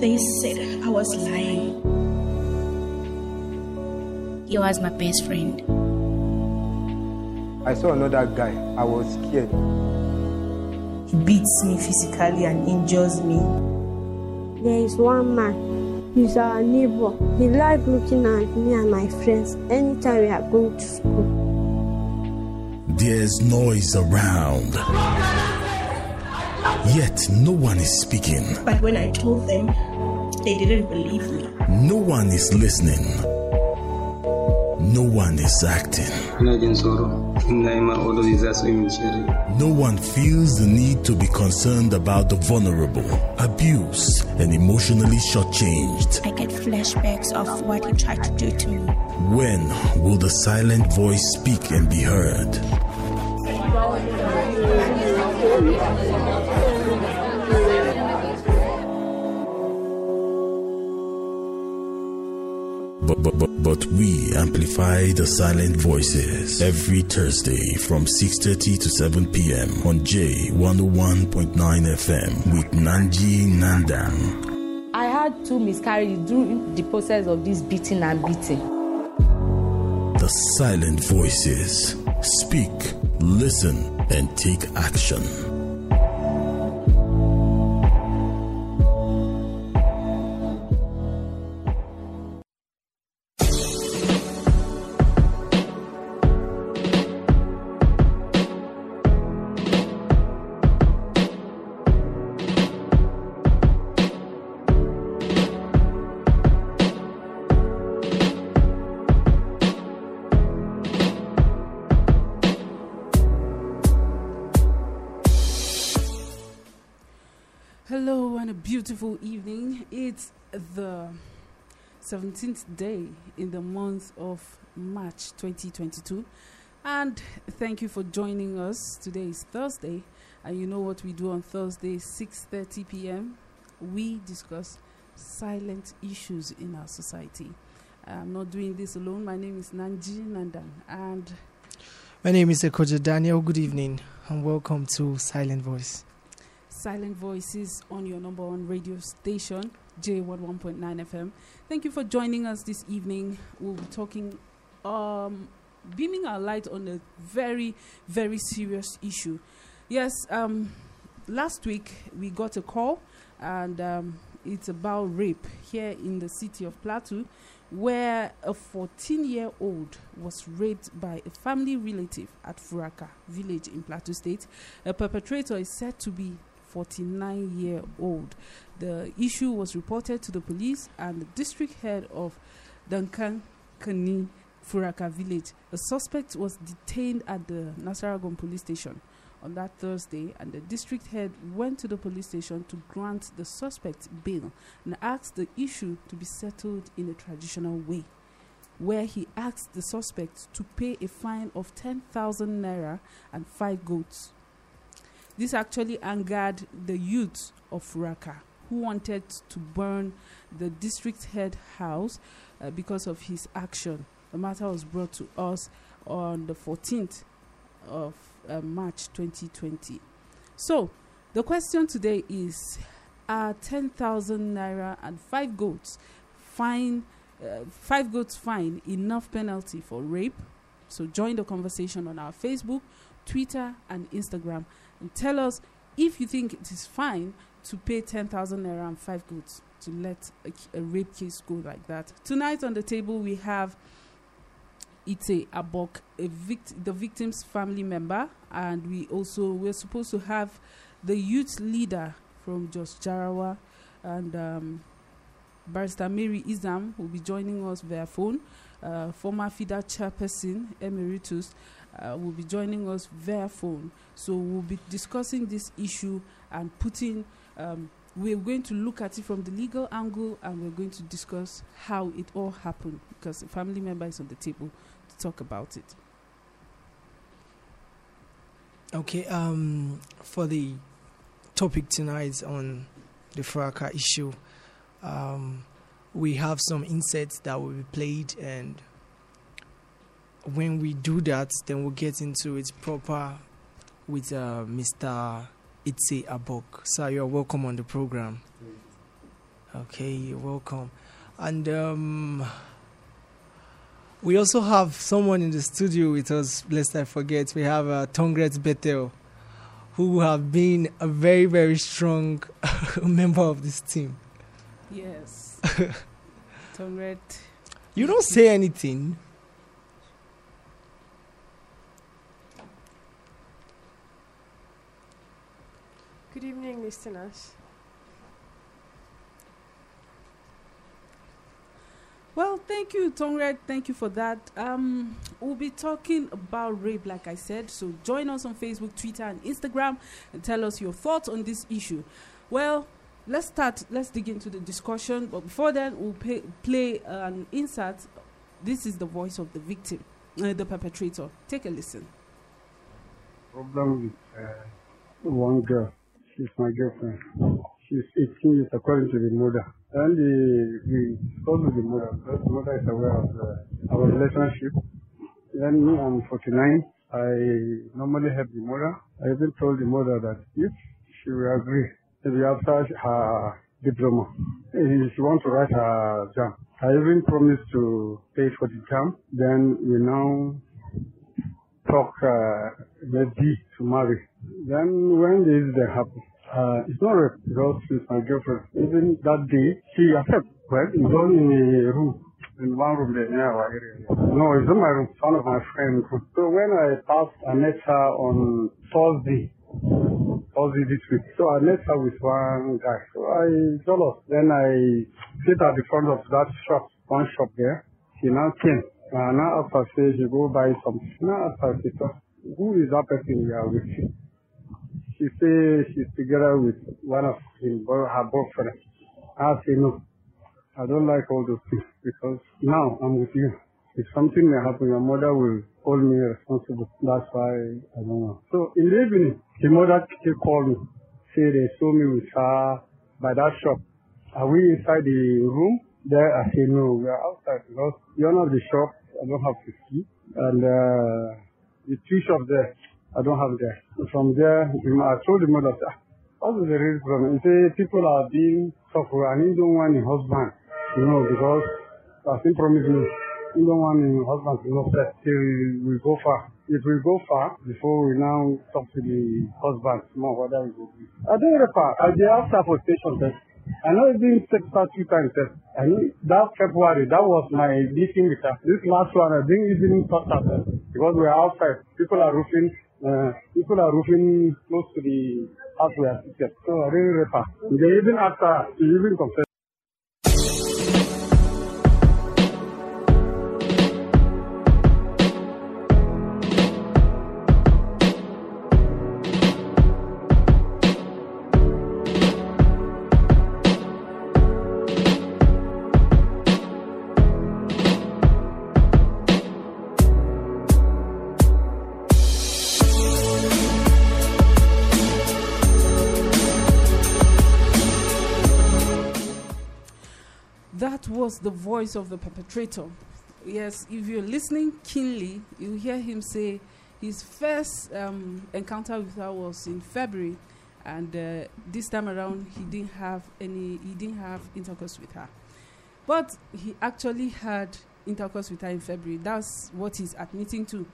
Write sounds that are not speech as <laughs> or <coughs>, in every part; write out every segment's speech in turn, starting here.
They said I was lying. He was my best friend. I saw another guy. I was scared. He beats me physically and injures me. There is one man. He's our neighbor. He likes looking at me and my friends anytime we are going to school. There's noise around. Yet no one is speaking. But when I told them, they didn't believe me. No one is listening. No one is acting. No one feels the need to be concerned about the vulnerable, abused, and emotionally shortchanged. I get flashbacks of what he tried to do to me. When will the silent voice speak and be heard? But, but, but, but we amplify the silent voices every Thursday from 6.30 to 7 p.m. on J101.9 FM with Nanji Nandang. I had two miscarriages during the process of this beating and beating. The silent voices. Speak, listen, and take action. It's the 17th day in the month of March 2022. And thank you for joining us. Today is Thursday, and you know what we do on Thursday, 6:30 p.m. We discuss silent issues in our society. I'm not doing this alone. My name is Nanji Nandan, and My name is Ekoja Daniel. Good evening and welcome to Silent Voice. Silent Voices on your number one radio station, J11.9 FM. Thank you for joining us this evening. We'll be talking, um, beaming our light on a very, very serious issue. Yes, um, last week we got a call, and um, it's about rape here in the city of Plateau, where a 14 year old was raped by a family relative at Furaka village in Plateau State. A perpetrator is said to be 49 year old. The issue was reported to the police and the district head of Duncan Kani Furaka village. A suspect was detained at the Nassarawa Gwong police station on that Thursday, and the district head went to the police station to grant the suspect bail and asked the issue to be settled in a traditional way. Where he asked the suspect to pay a fine of 10,000 naira and five goats. This actually angered the youth of Furaka who wanted to burn the district head house uh, because of his action. The matter was brought to us on the 14th of uh, March 2020. So, the question today is Are 10,000 naira and five goats fine, uh, five goats fine enough penalty for rape? So, join the conversation on our Facebook, Twitter, and Instagram and tell us if you think it is fine to pay 10,000 naira and five goods to let a, a, rape case go like that. Tonight on the table we have Ite Abok, vict- the victim's family member, and we also we're supposed to have the youth leader from Jos Jarawa and um, Barrister Mary Izam will be joining us via phone. Uh, former FIDA chairperson Emeritus uh, will be joining us via phone. So we'll be discussing this issue and putting. Um, we're going to look at it from the legal angle, and we're going to discuss how it all happened because a family member is on the table to talk about it. Okay, um, for the topic tonight on the Furaka issue, um, we have some inserts that will be played, and when we do that, then we'll get into it proper with uh, Mr. Itse Abok. Sir, you're welcome on the program. Okay, you're welcome. And um, we also have someone in the studio with us, lest I forget. We have uh, Tongret Bethel, who have been a very, very strong <laughs> member of this team. Yes. Tongret. You don't say anything. Good evening, listeners. Well, thank you, Tongret. Thank you for that. Um, we'll be talking about rape, like I said. So join us on Facebook, Twitter, and Instagram, and tell us your thoughts on this issue. Well, let's start. Let's dig into the discussion. But before then, we'll pay, play an insert. This is the voice of the victim, uh, the perpetrator. Take a listen. Problem with uh, one girl. She's my girlfriend. She's 18 years according to the mother. And the, we told the mother, the mother is aware of uh, our relationship. Then me, I'm 49. I normally help the mother. I even told the mother that if she will agree, maybe after her diploma, she wants to write her exam, I even promised to pay for the exam. Then we now talk uh, maybe to marry. Then when the incident happened, uh, it's not rape because she's my girlfriend. Even that day, she accepted. Well, it's all in a room, in one room there near our area. No, it's not my room, one of my friends' So when I passed, I met her on Thursday. Thursday this week. So I met her with one guy. So I jealous. Then I sit at the front of that shop, one shop there. She now came. Uh, now after say she go buy something. Now after she thought, who is that person you are with? She say she's together with one of him, her boyfriend. I say no. I don't like all those things because now I'm with you. If something may happen, your mother will hold me responsible. That's why I don't know. So in the evening, the mother still called me. Say they saw me with her by that shop. Are we inside the room? There, I say no, we are outside because the owner of the shop, I don't have to see. And uh, the two shops there, I don't have there. From there, I told the mother, ah, what is the real problem? He say people are being suffered and he don't want a husband, you know, because as he promised me, he don't want a husband to know that till we go far. If we go far, before we now talk to the husband, more whether we go. I don't refer. I dey ask for station test. I know it didn't take her two times test. I mean, that February, that was my meeting with her. This last one, I didn't even touch her because we are outside. People are roofing, uh, people are roofing close to the house we are sitting. So I didn't refer. They even her, she even confessed. The voice of the perpetrator. Yes, if you're listening keenly, you hear him say his first um, encounter with her was in February, and uh, this time around he didn't have any, he didn't have intercourse with her, but he actually had intercourse with her in February. That's what he's admitting to,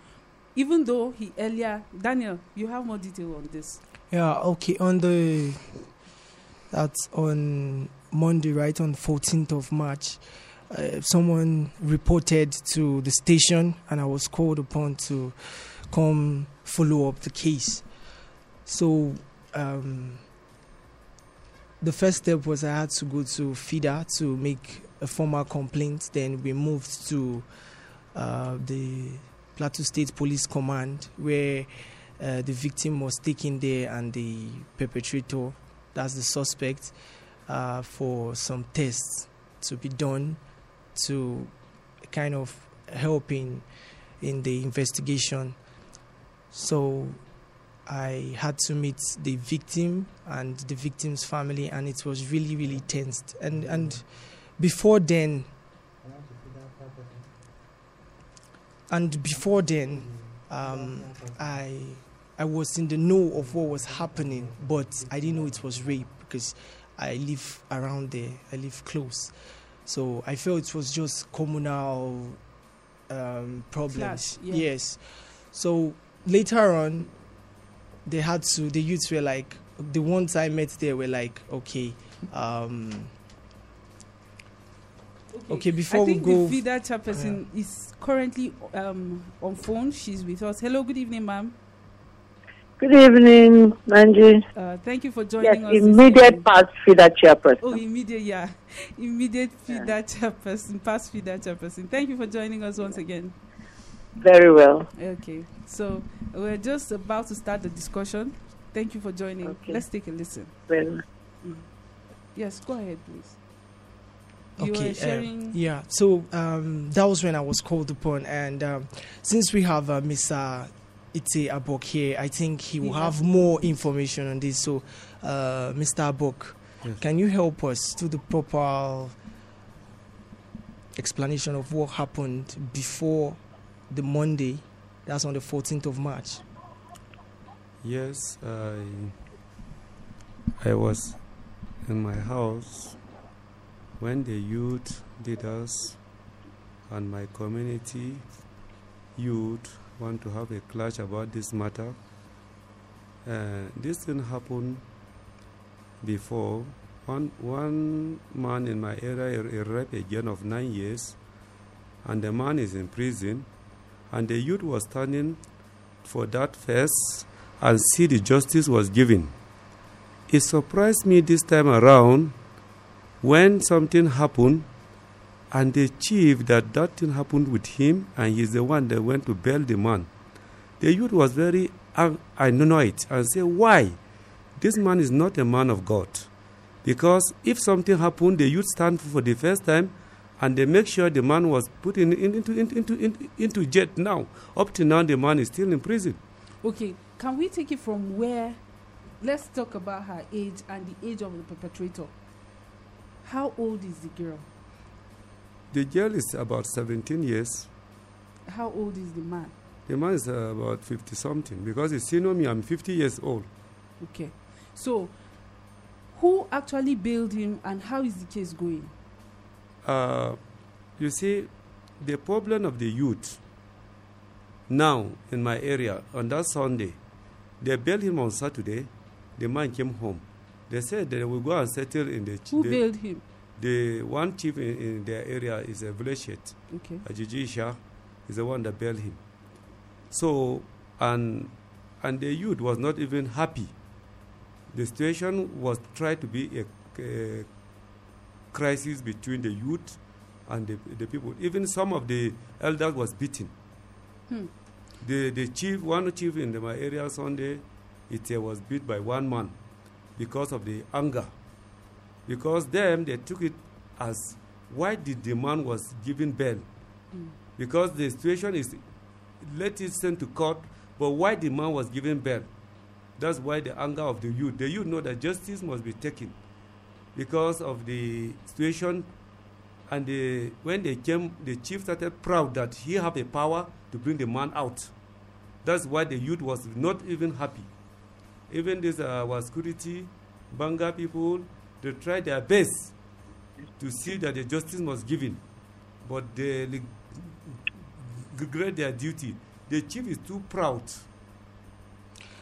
even though he earlier. Daniel, you have more detail on this. Yeah, okay. On the that's on Monday, right on 14th of March. Uh, someone reported to the station, and I was called upon to come follow up the case. So, um, the first step was I had to go to FIDA to make a formal complaint. Then we moved to uh, the Plateau State Police Command, where uh, the victim was taken there and the perpetrator, that's the suspect, uh, for some tests to be done to kind of help in, in the investigation. So I had to meet the victim and the victim's family, and it was really, really tensed. And and before then, and before then, um, I I was in the know of what was happening, but I didn't know it was rape because I live around there. I live close, so I felt it was just communal um, problems. Clash, yeah. Yes. So later on, they had to. The youths were like, the ones I met there were like, okay. Um, Okay, before I we think go- the FIDA chairperson is currently um, on phone. She's with us. Hello, good evening, ma'am. Good evening, Manji. Uh, thank you for Yes, joining us. immediate past FIDA chairperson. Oh, immediate, yeah. <laughs> Immediate FIDA chairperson, past FIDA chairperson. Thank you for joining us once again. Very well. Okay, so we're just about to start the discussion. Thank you for joining. Okay. Let's take a listen. Well, Yes, go ahead, please. You okay were uh, yeah so um, that was when i was called upon and um, since we have uh, mr ite abok here. I think he will He have more information on this. So uh, mr abok Yes. can you help us to the proper explanation of what happened before the monday? That's on the 14th of march. Yes, I I was in my house when the youth leaders and my community youth want to have a clash about this matter. Uh, this didn't happen before. One one man in my area a, a again of nine years, and the man is in prison, and the youth was standing for that first and see the justice was given. It surprised me this time around when something happened and the chief that that thing happened with him and he's the one that went to bail the man. The youth was very annoyed and said, why? This man is not a man of God. Because if something happened, the youth stand for the first time and they make sure the man was put in, in- into, into, into, into, into jail now. Up to now, the man is still in prison. Okay, can we take it from where? Let's talk about her age and the age of the perpetrator. How old is the girl? The girl is about 17 years. How old is the man? The man is uh, about 50 something because he's senior me. I'm 50 years old. Okay, so who actually bailed him and how is the case going? Uh, you see, the problem of the youth now in my area on that Sunday, they bailed him on Saturday. The man came home. They said they will go and settle in the. Who the, bailed him? The one chief in, in their area is a village head. Okay. Ajijisha is the one that bailed him. So, and and the youth was not even happy. The situation was tried to be a, a crisis between the youth and the, the people. Even some of the elders was beaten. Hmm. The the chief, one chief in the, my area Sunday, it uh, was beat by one man because of the anger. Because them they took it as why did the man was given bail? Mm. Because the situation is let it send to court, but why the man was given bail? That's why the anger of the youth. The youth know that justice must be taken because of the situation. And the, when they came, the chief started proud that he have a power to bring the man out. That's why the youth was not even happy. Even this uh, our security, Banga people, they tried their best to see that the justice was given, but they regret their duty. The chief is too proud.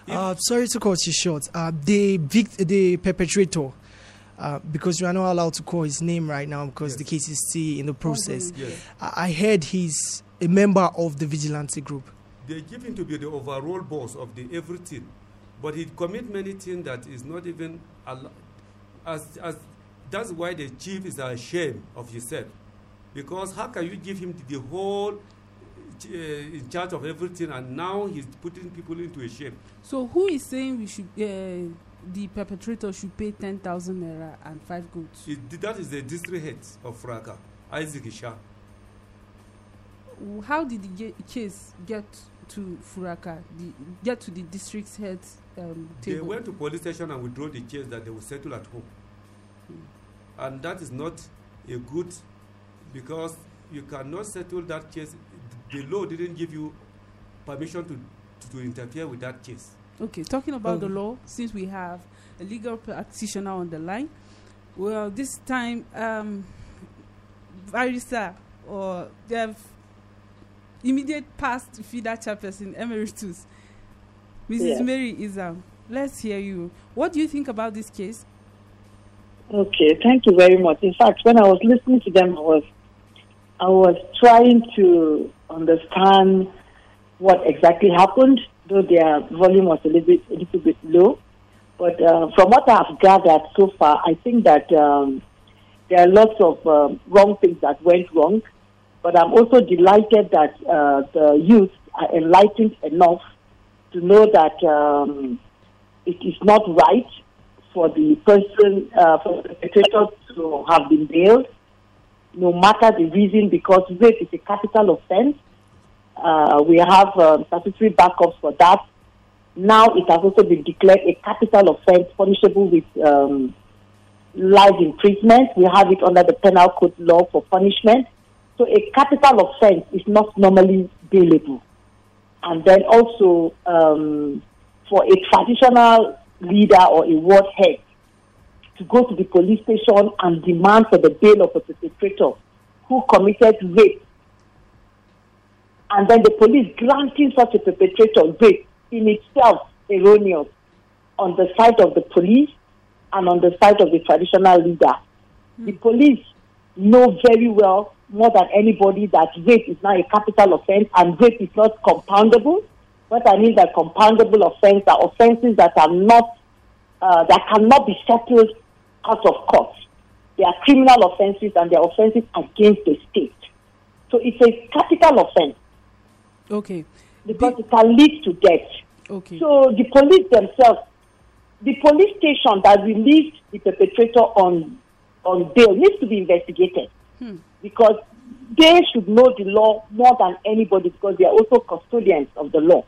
Uh, sorry to cut you short. Uh, the vict- the perpetrator, uh, because we are not allowed to call his name right now because the case is still in the process. Yes. I, I heard he's a member of the vigilante group. They give him to be the overall boss of the everything, but he commit many things that is not even allo- as as. That's why the chief is ashamed of himself, because how can you give him the whole uh, in charge of everything, and now he's putting people into a shame. So who is saying we should uh, the perpetrator should pay ten thousand naira and five goods? It, that is the district head of Furaka, Isaac Isha. How did the case get to Furaka? The, get to the district head um, They went to police station and withdrew the case that they will settle at home. And that is not a good because you cannot settle that case. The law didn't give you permission to, to, to interfere with that case. Okay, talking about the law, since we have a legal practitioner on the line, Well, this time, um, barrister or have immediate past FIDA chairperson emeritus, Mrs. Mary Izam. Let's hear you. What do you think about this case? Okay, thank you very much. In fact, when I was listening to them, I was I was trying to understand what exactly happened, though their volume was a little bit a little bit low. But uh, from what I've gathered so far, I think that um, there are lots of um, wrong things that went wrong. But I'm also delighted that uh, the youth are enlightened enough to know that um, it is not right for the person, uh, for the perpetrator to have been bailed, no matter the reason, because rape is a capital offense. Uh, we have um, statutory backups for that. Now it has also been declared a capital offense punishable with um, life imprisonment. We have it under the penal code law for punishment. So a capital offense is not normally bailable. And then also um, for a traditional leader or a ward head to go to the police station and demand for the bail of a perpetrator who committed rape, and then the police granting such a perpetrator rape in itself erroneous on the side of the police and on the side of the traditional leader. The police know very well more than anybody that rape is now a capital offense and rape is not compoundable. What I mean by compoundable offense are offenses that are not uh, that cannot be settled out of court. They are criminal offenses and they are offenses against the state. So it's a capital offense Okay. because it can lead to death. Okay. So the police themselves, the police station that released the perpetrator on on bail needs to be investigated Hmm. because they should know the law more than anybody because they are also custodians of the law.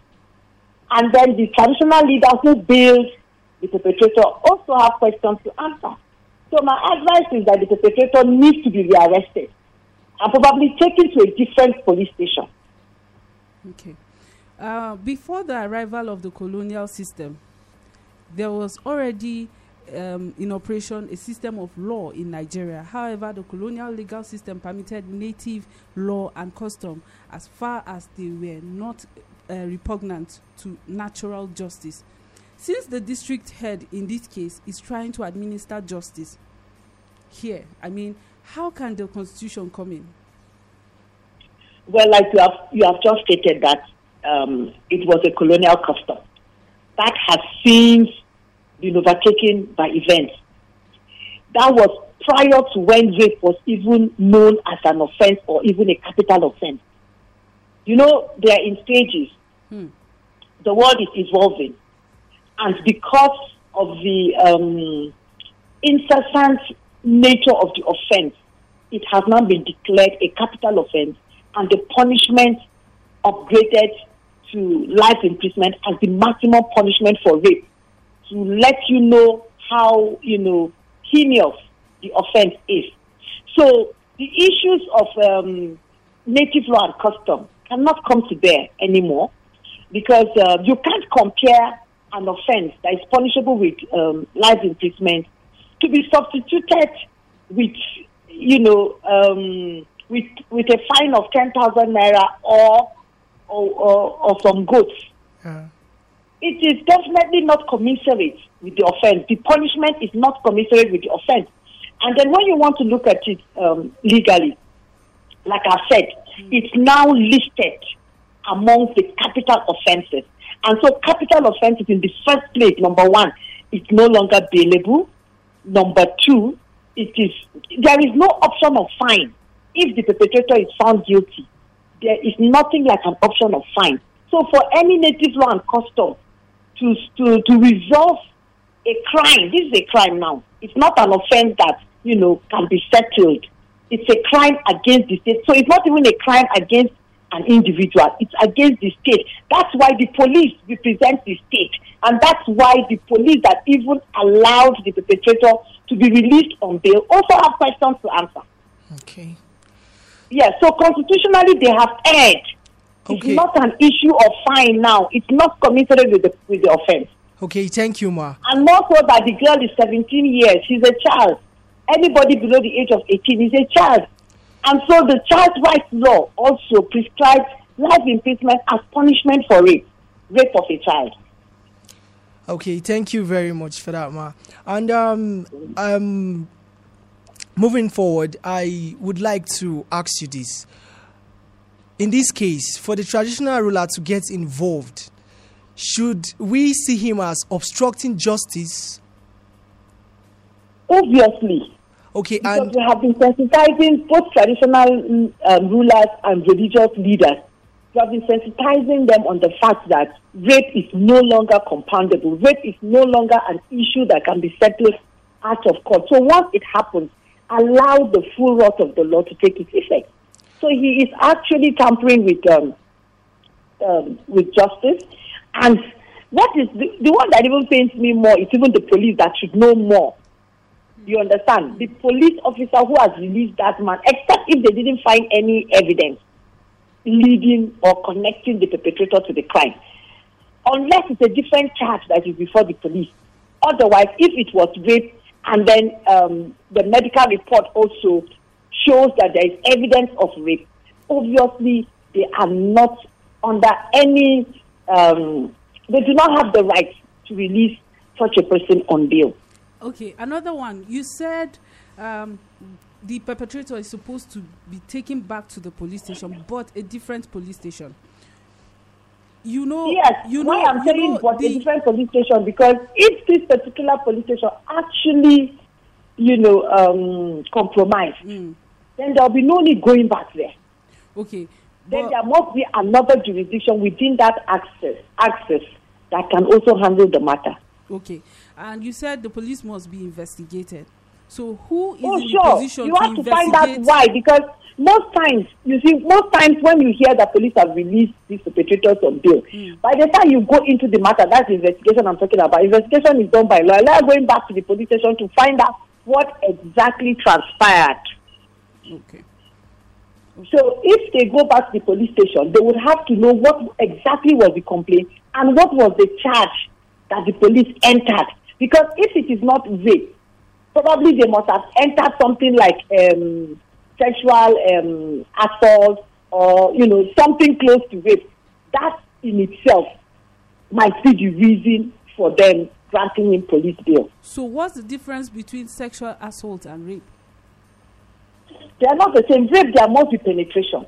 And then the traditional leader who bailed the perpetrator also have questions to answer. So my advice is that the perpetrator needs to be rearrested and probably taken to a different police station. Okay. Uh, before the arrival of the colonial system, there was already um, in operation a system of law in Nigeria. However, the colonial legal system permitted native law and custom as far as they were not uh, repugnant to natural justice. Since the district head in this case is trying to administer justice here, I mean, how can the constitution come in? Well, like you have, you have just stated that um, it was a colonial custom that has since been overtaken by events. That was prior to when rape was even known as an offense or even a capital offense. You know, they are in stages. Hmm. The world is evolving. And because of the um, incessant nature of the offense, it has now been declared a capital offense and the punishment upgraded to life imprisonment as the maximum punishment for rape to let you know how you know heinous the offense is. So the issues of um, native law and custom cannot come to bear anymore because uh, you can't compare an offense that is punishable with um, life imprisonment to be substituted with you know um, with with a fine of ten thousand naira or or, or or some goods. Yeah. It is definitely not commensurate with the offense. The punishment is not commensurate with the offense. And then when you want to look at it um, legally, like I said, it's now listed among the capital offenses. And so capital offenses in the first place, number one, it's no longer bailable. Number two, it is there is no option of fine if the perpetrator is found guilty. There is nothing like an option of fine. So for any native law and custom to to to resolve a crime, this is a crime now. It's not an offense that you know can be settled. It's a crime against the state. So it's not even a crime against an individual. It's against the state. That's why the police represent the state, and that's why the police that even allowed the perpetrator to be released on bail also have questions to answer. Okay. Yes, so constitutionally they have erred. Okay. It's not an issue of fine now. It's not commensurate with the with the offense. Okay, thank you, Ma. And more so that the girl is 17 years. She's a child. anybody below the age of 18 is a child. And so the child rights law also prescribes life imprisonment as punishment for rape, rape of a child. Okay, thank you very much for that, Ma. And um, um, moving forward, I would like to ask you this. In this case, for the traditional ruler to get involved, should we see him as obstructing justice? Obviously. Okay, because and we have been sensitizing both traditional um, rulers and religious leaders. We have been sensitizing them on the fact that rape is no longer compoundable. Rape is no longer an issue that can be settled out of court. So once it happens, allow the full wrath of the law to take its effect. So he is actually tampering with um, um, with justice. And what is the, the one that even pains me more is even the police that should know more. You understand? The police officer who has released that man, except if they didn't find any evidence leading or connecting the perpetrator to the crime, unless it's a different charge that is before the police. Otherwise, if it was rape and then um, the medical report also shows that there is evidence of rape, obviously they are not under any, um, they do not have the right to release such a person on bail. Okay, another one. You said um, the perpetrator is supposed to be taken back to the police station, but a different police station. You know, yes, you why I'm you saying know was the- a different police station because if this particular police station actually, you know, um, compromised, Mm. Then there'll be no need going back there. Okay. Then there must be another jurisdiction within that access access that can also handle the matter. Okay, and you said the police must be investigated. So who is Oh, in sure. position You to have to find out why because most times, you see, most times when you hear that police have released these perpetrators on bail, hmm. by the time you go into the matter, that's the investigation I'm talking about. Investigation is done by lawyer. Lawyer going back to the police station to find out what exactly transpired. Okay. So if they go back to the police station, they would have to know what exactly was the complaint and what was the charge that the police entered. Because if it is not rape, probably they must have entered something like um, sexual um, assault or you know something close to rape. That in itself might be the reason for them granting him police bail. So what's the difference between sexual assault and rape? They are not the same. Rape, there must be penetration.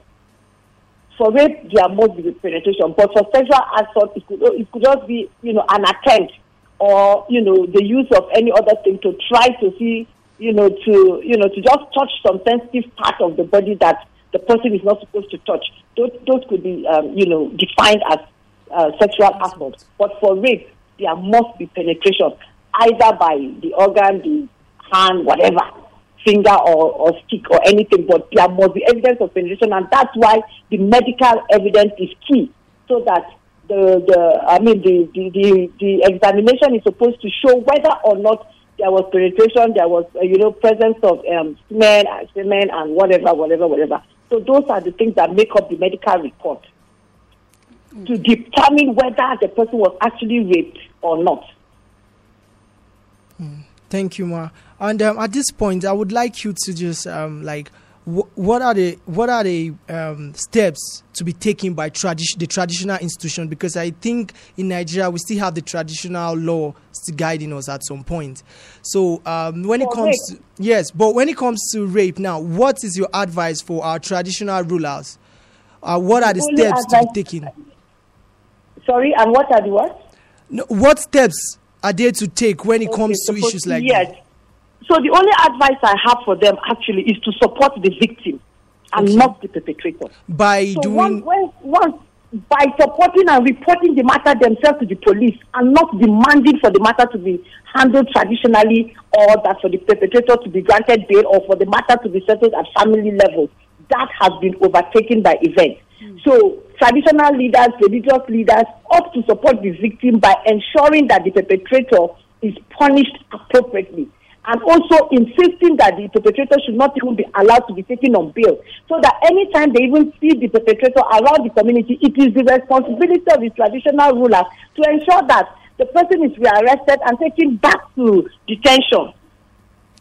For rape, there must be penetration. But for sexual assault, it could, it could just be, you know, an attempt or, you know, the use of any other thing to try to see, you know, to, you know, to just touch some sensitive part of the body that the person is not supposed to touch. Those, those could be, um, you know, defined as uh, sexual assault. But for rape, there must be penetration, either by the organ, the hand, whatever finger or, or stick or anything, but there must be evidence of penetration, and that's why the medical evidence is key, so that the the I mean the the, the, the examination is supposed to show whether or not there was penetration, there was uh, you know presence of um, semen, uh, semen, and whatever, whatever, whatever. So those are the things that make up the medical report to determine whether the person was actually raped or not. Thank you, Ma. And um, at this point, I would like you to just um, like, wh- what are the what are the um, steps to be taken by tradi- the traditional institution? Because I think in Nigeria we still have the traditional law still guiding us at some point. So um, when it comes rape. to yes, but when it comes to rape, now what is your advice for our traditional rulers? Uh, what are the Only steps to be taken? Sorry, and what are the what? No, what steps are there to take when it comes to issues like yes. that? So the only advice I have for them actually is to support the victim and not the perpetrator. By so doing once, once by supporting and reporting the matter themselves to the police and not demanding for the matter to be handled traditionally or that for the perpetrator to be granted bail or for the matter to be settled at family level, that has been overtaken by events. Hmm. So traditional leaders, religious leaders ought to support the victim by ensuring that the perpetrator is punished appropriately and also insisting that the perpetrator should not even be allowed to be taken on bail. So that anytime they even see the perpetrator around the community, it is the responsibility of the traditional rulers to ensure that the person is rearrested and taken back to detention.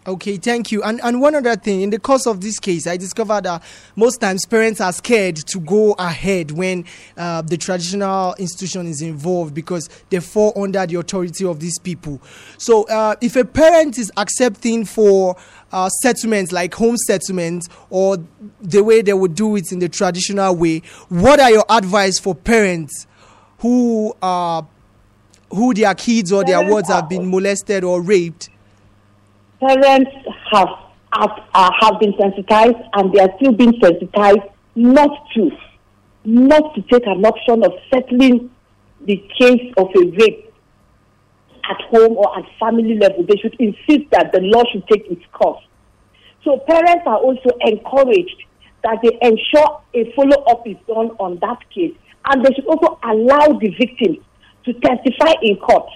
Okay, thank you. And and one other thing, in the course of this case, I discovered that most times parents are scared to go ahead when uh, the traditional institution is involved because they fall under the authority of these people. So, uh, if a parent is accepting for uh, settlements like home settlements or the way they would do it in the traditional way, what are your advice for parents who uh, who their kids or their wards have been molested or raped? Parents have have, uh, have been sensitized and they are still being sensitized not to not to take an option of settling the case of a rape at home or at family level. They should insist that the law should take its course. So parents are also encouraged that they ensure a follow up is done on that case, and they should also allow the victims to testify in court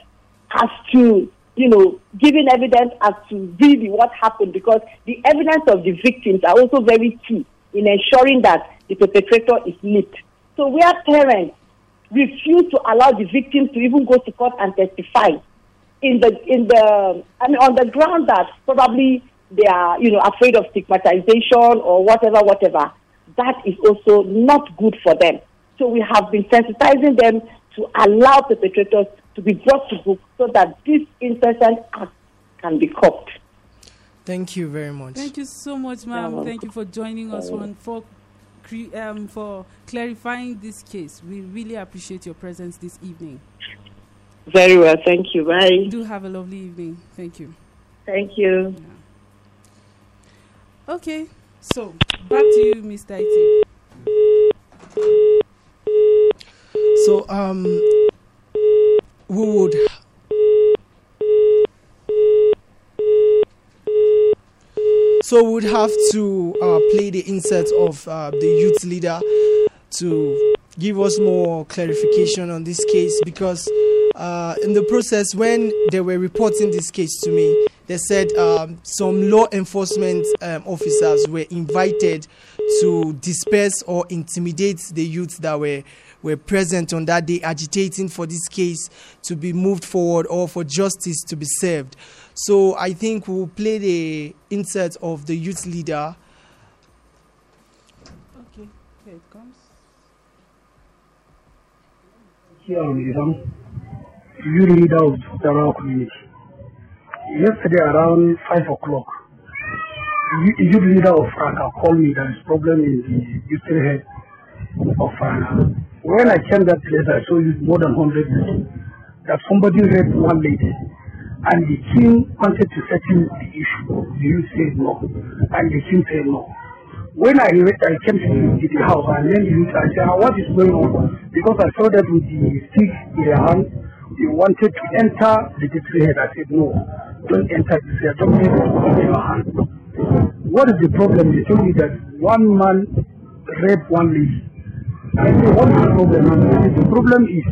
as to you know, giving evidence as to really what happened because the evidence of the victims are also very key in ensuring that the perpetrator is nipped. So where parents refuse to allow the victims to even go to court and testify in the in the I mean on the ground that probably they are, you know, afraid of stigmatization or whatever, whatever, that is also not good for them. So we have been sensitizing them to allow perpetrators to be brought to book so that this incessant act can be caught. Thank you very much. Thank you so much, ma'am. Thank you for joining us on for um, for clarifying this case. We really appreciate your presence this evening. Very well, thank you. Bye. Do have a lovely evening. Thank you. Thank you. Okay, so back to you, Mr. Iti. So um, we would so we would have to uh, play the insert of uh, the youth leader to give us more clarification on this case because uh, in the process when they were reporting this case to me they said um, some law enforcement um, officers were invited to disperse or intimidate the youths that were were present on that day agitating for this case to be moved forward or for justice to be served. So I think we'll play the insert of the youth leader. Okay, here it comes. Here on Iran, youth leader of Dara community. Yesterday around 5 o'clock, youth leader of Furaka called me there is problem in the youth head of Furaka. When I came that place, I saw you more than 100 people. That somebody raped one lady. And the king wanted to settle the issue. The youth said no. And the king said no. When I, I came to the, the house and then the youth, I said, what is going on? Because I saw that with the stick in their hand, they wanted to enter the district head. I said, no, don't enter this head. Don't leave it in your hand. What is the problem? They told me that one man raped one lady. I say, what is the problem? And the problem is,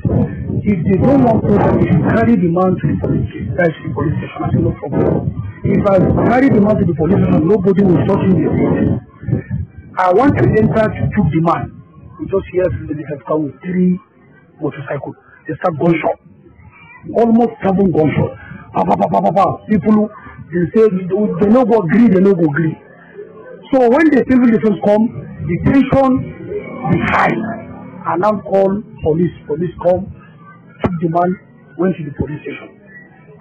if they don't want problem, they should carry the man to the police. That's the police station. I say, no problem. If I carry the man to the police station, nobody will touch him. I want to enter to took the man. We just hear they have come with three motorcycles. They start gunshot. Almost seven gunshots. Pa, pa, pa, pa, pa, pa. People, they say, they no go agree, they no go agree. So when the civil defense come, the tension be high. And now call police. Police come, took the man, went to the police station.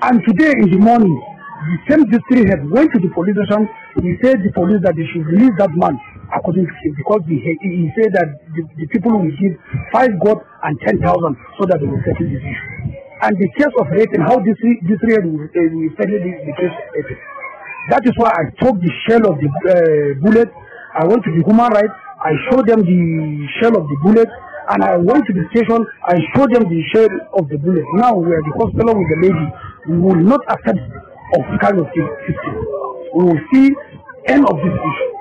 And today in the morning, the same district head went to the police station. He said the police that they should release that man according to him because he, he said that the, the people will give five god and ten thousand so that they will settle this issue. And the case of raping, how this this head will, uh, settle the, the case of raping. That is why I took the shell of the uh, bullet. I went to the human rights. I showed them the shell of the bullet. And I went to the station. I showed them the shell of the bullet. Now we are the hospital with the lady. We will not accept of kind of system. We will see end of this issue.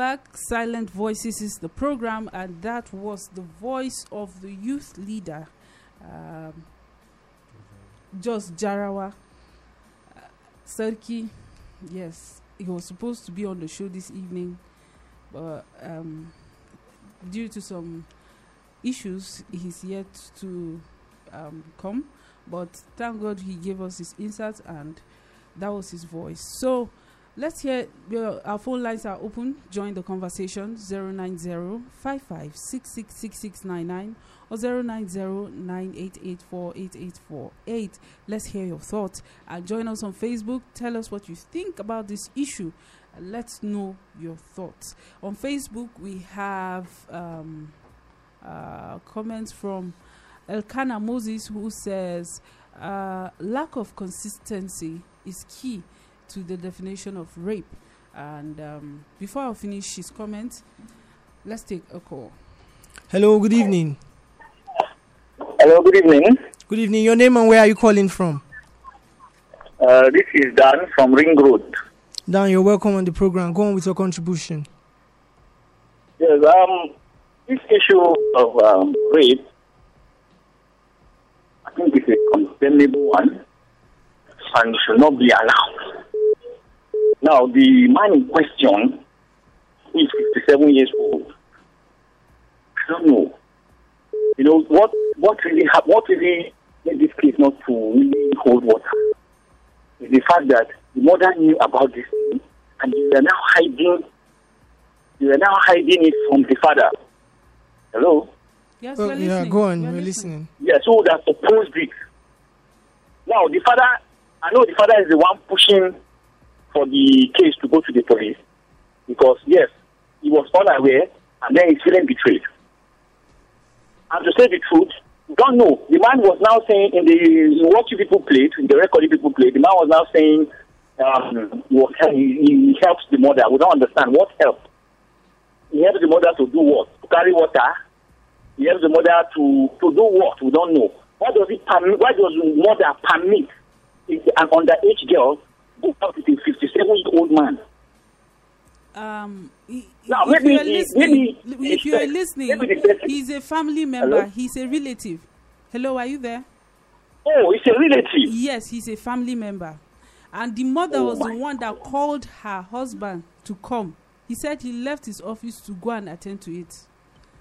Back. Silent Voices is the program, and that was the voice of the youth leader, um, Jos Jarawa. Uh, Serki, yes, he was supposed to be on the show this evening, but um, due to some issues, he's yet to um, come. But thank God he gave us his insights, and that was his voice. So, Let's hear uh, our phone lines are open. Join the conversation 090 55666699 or 090 Let's hear your thoughts and join us on Facebook. Tell us what you think about this issue. Let's know your thoughts. On Facebook, we have um, uh, comments from Elkanah Moses who says, uh, lack of consistency is key to the definition of rape. And um, before I finish his comment, let's take a call. Hello, good evening. Hello, good evening. Good evening. Your name and where are you calling from? Uh, this is Dan from Ring Road. Dan, you're welcome on the program. Go on with your contribution. Yes, um, this issue of um, rape, I think it's a condemnable one and should not be allowed. Now, the man in question is 57 years old. I don't know. You know, what, what really ha- what really made this case not to really hold water is the fact that the mother knew about this thing and you are now hiding you are now hiding it from the father. Hello? Yes, oh, yeah, go on, we're, we're listening. Yeah, so that's opposed it. Now, the father, I know the father is the one pushing for the case to go to the police because, yes, he was unaware and then he's feeling betrayed. And to say the truth, don't know. The man was now saying in the in what you people played, in the record people played, the man was now saying um, he, was, he, he helps the mother. We don't understand what help. He helps the mother to do what? To carry water. He helps the mother to, to do what? We don't know. Why does it permit? Why does the mother permit an underage girl go out with 57 year old man? Um, now, if maybe, you're listening, maybe if you're listening, he's a family member. Hello? He's a relative. Hello, are you there? Oh, he's a relative. Yes, he's a family member, and the mother Oh was the one that called her husband to come. He said he left his office to go and attend to it.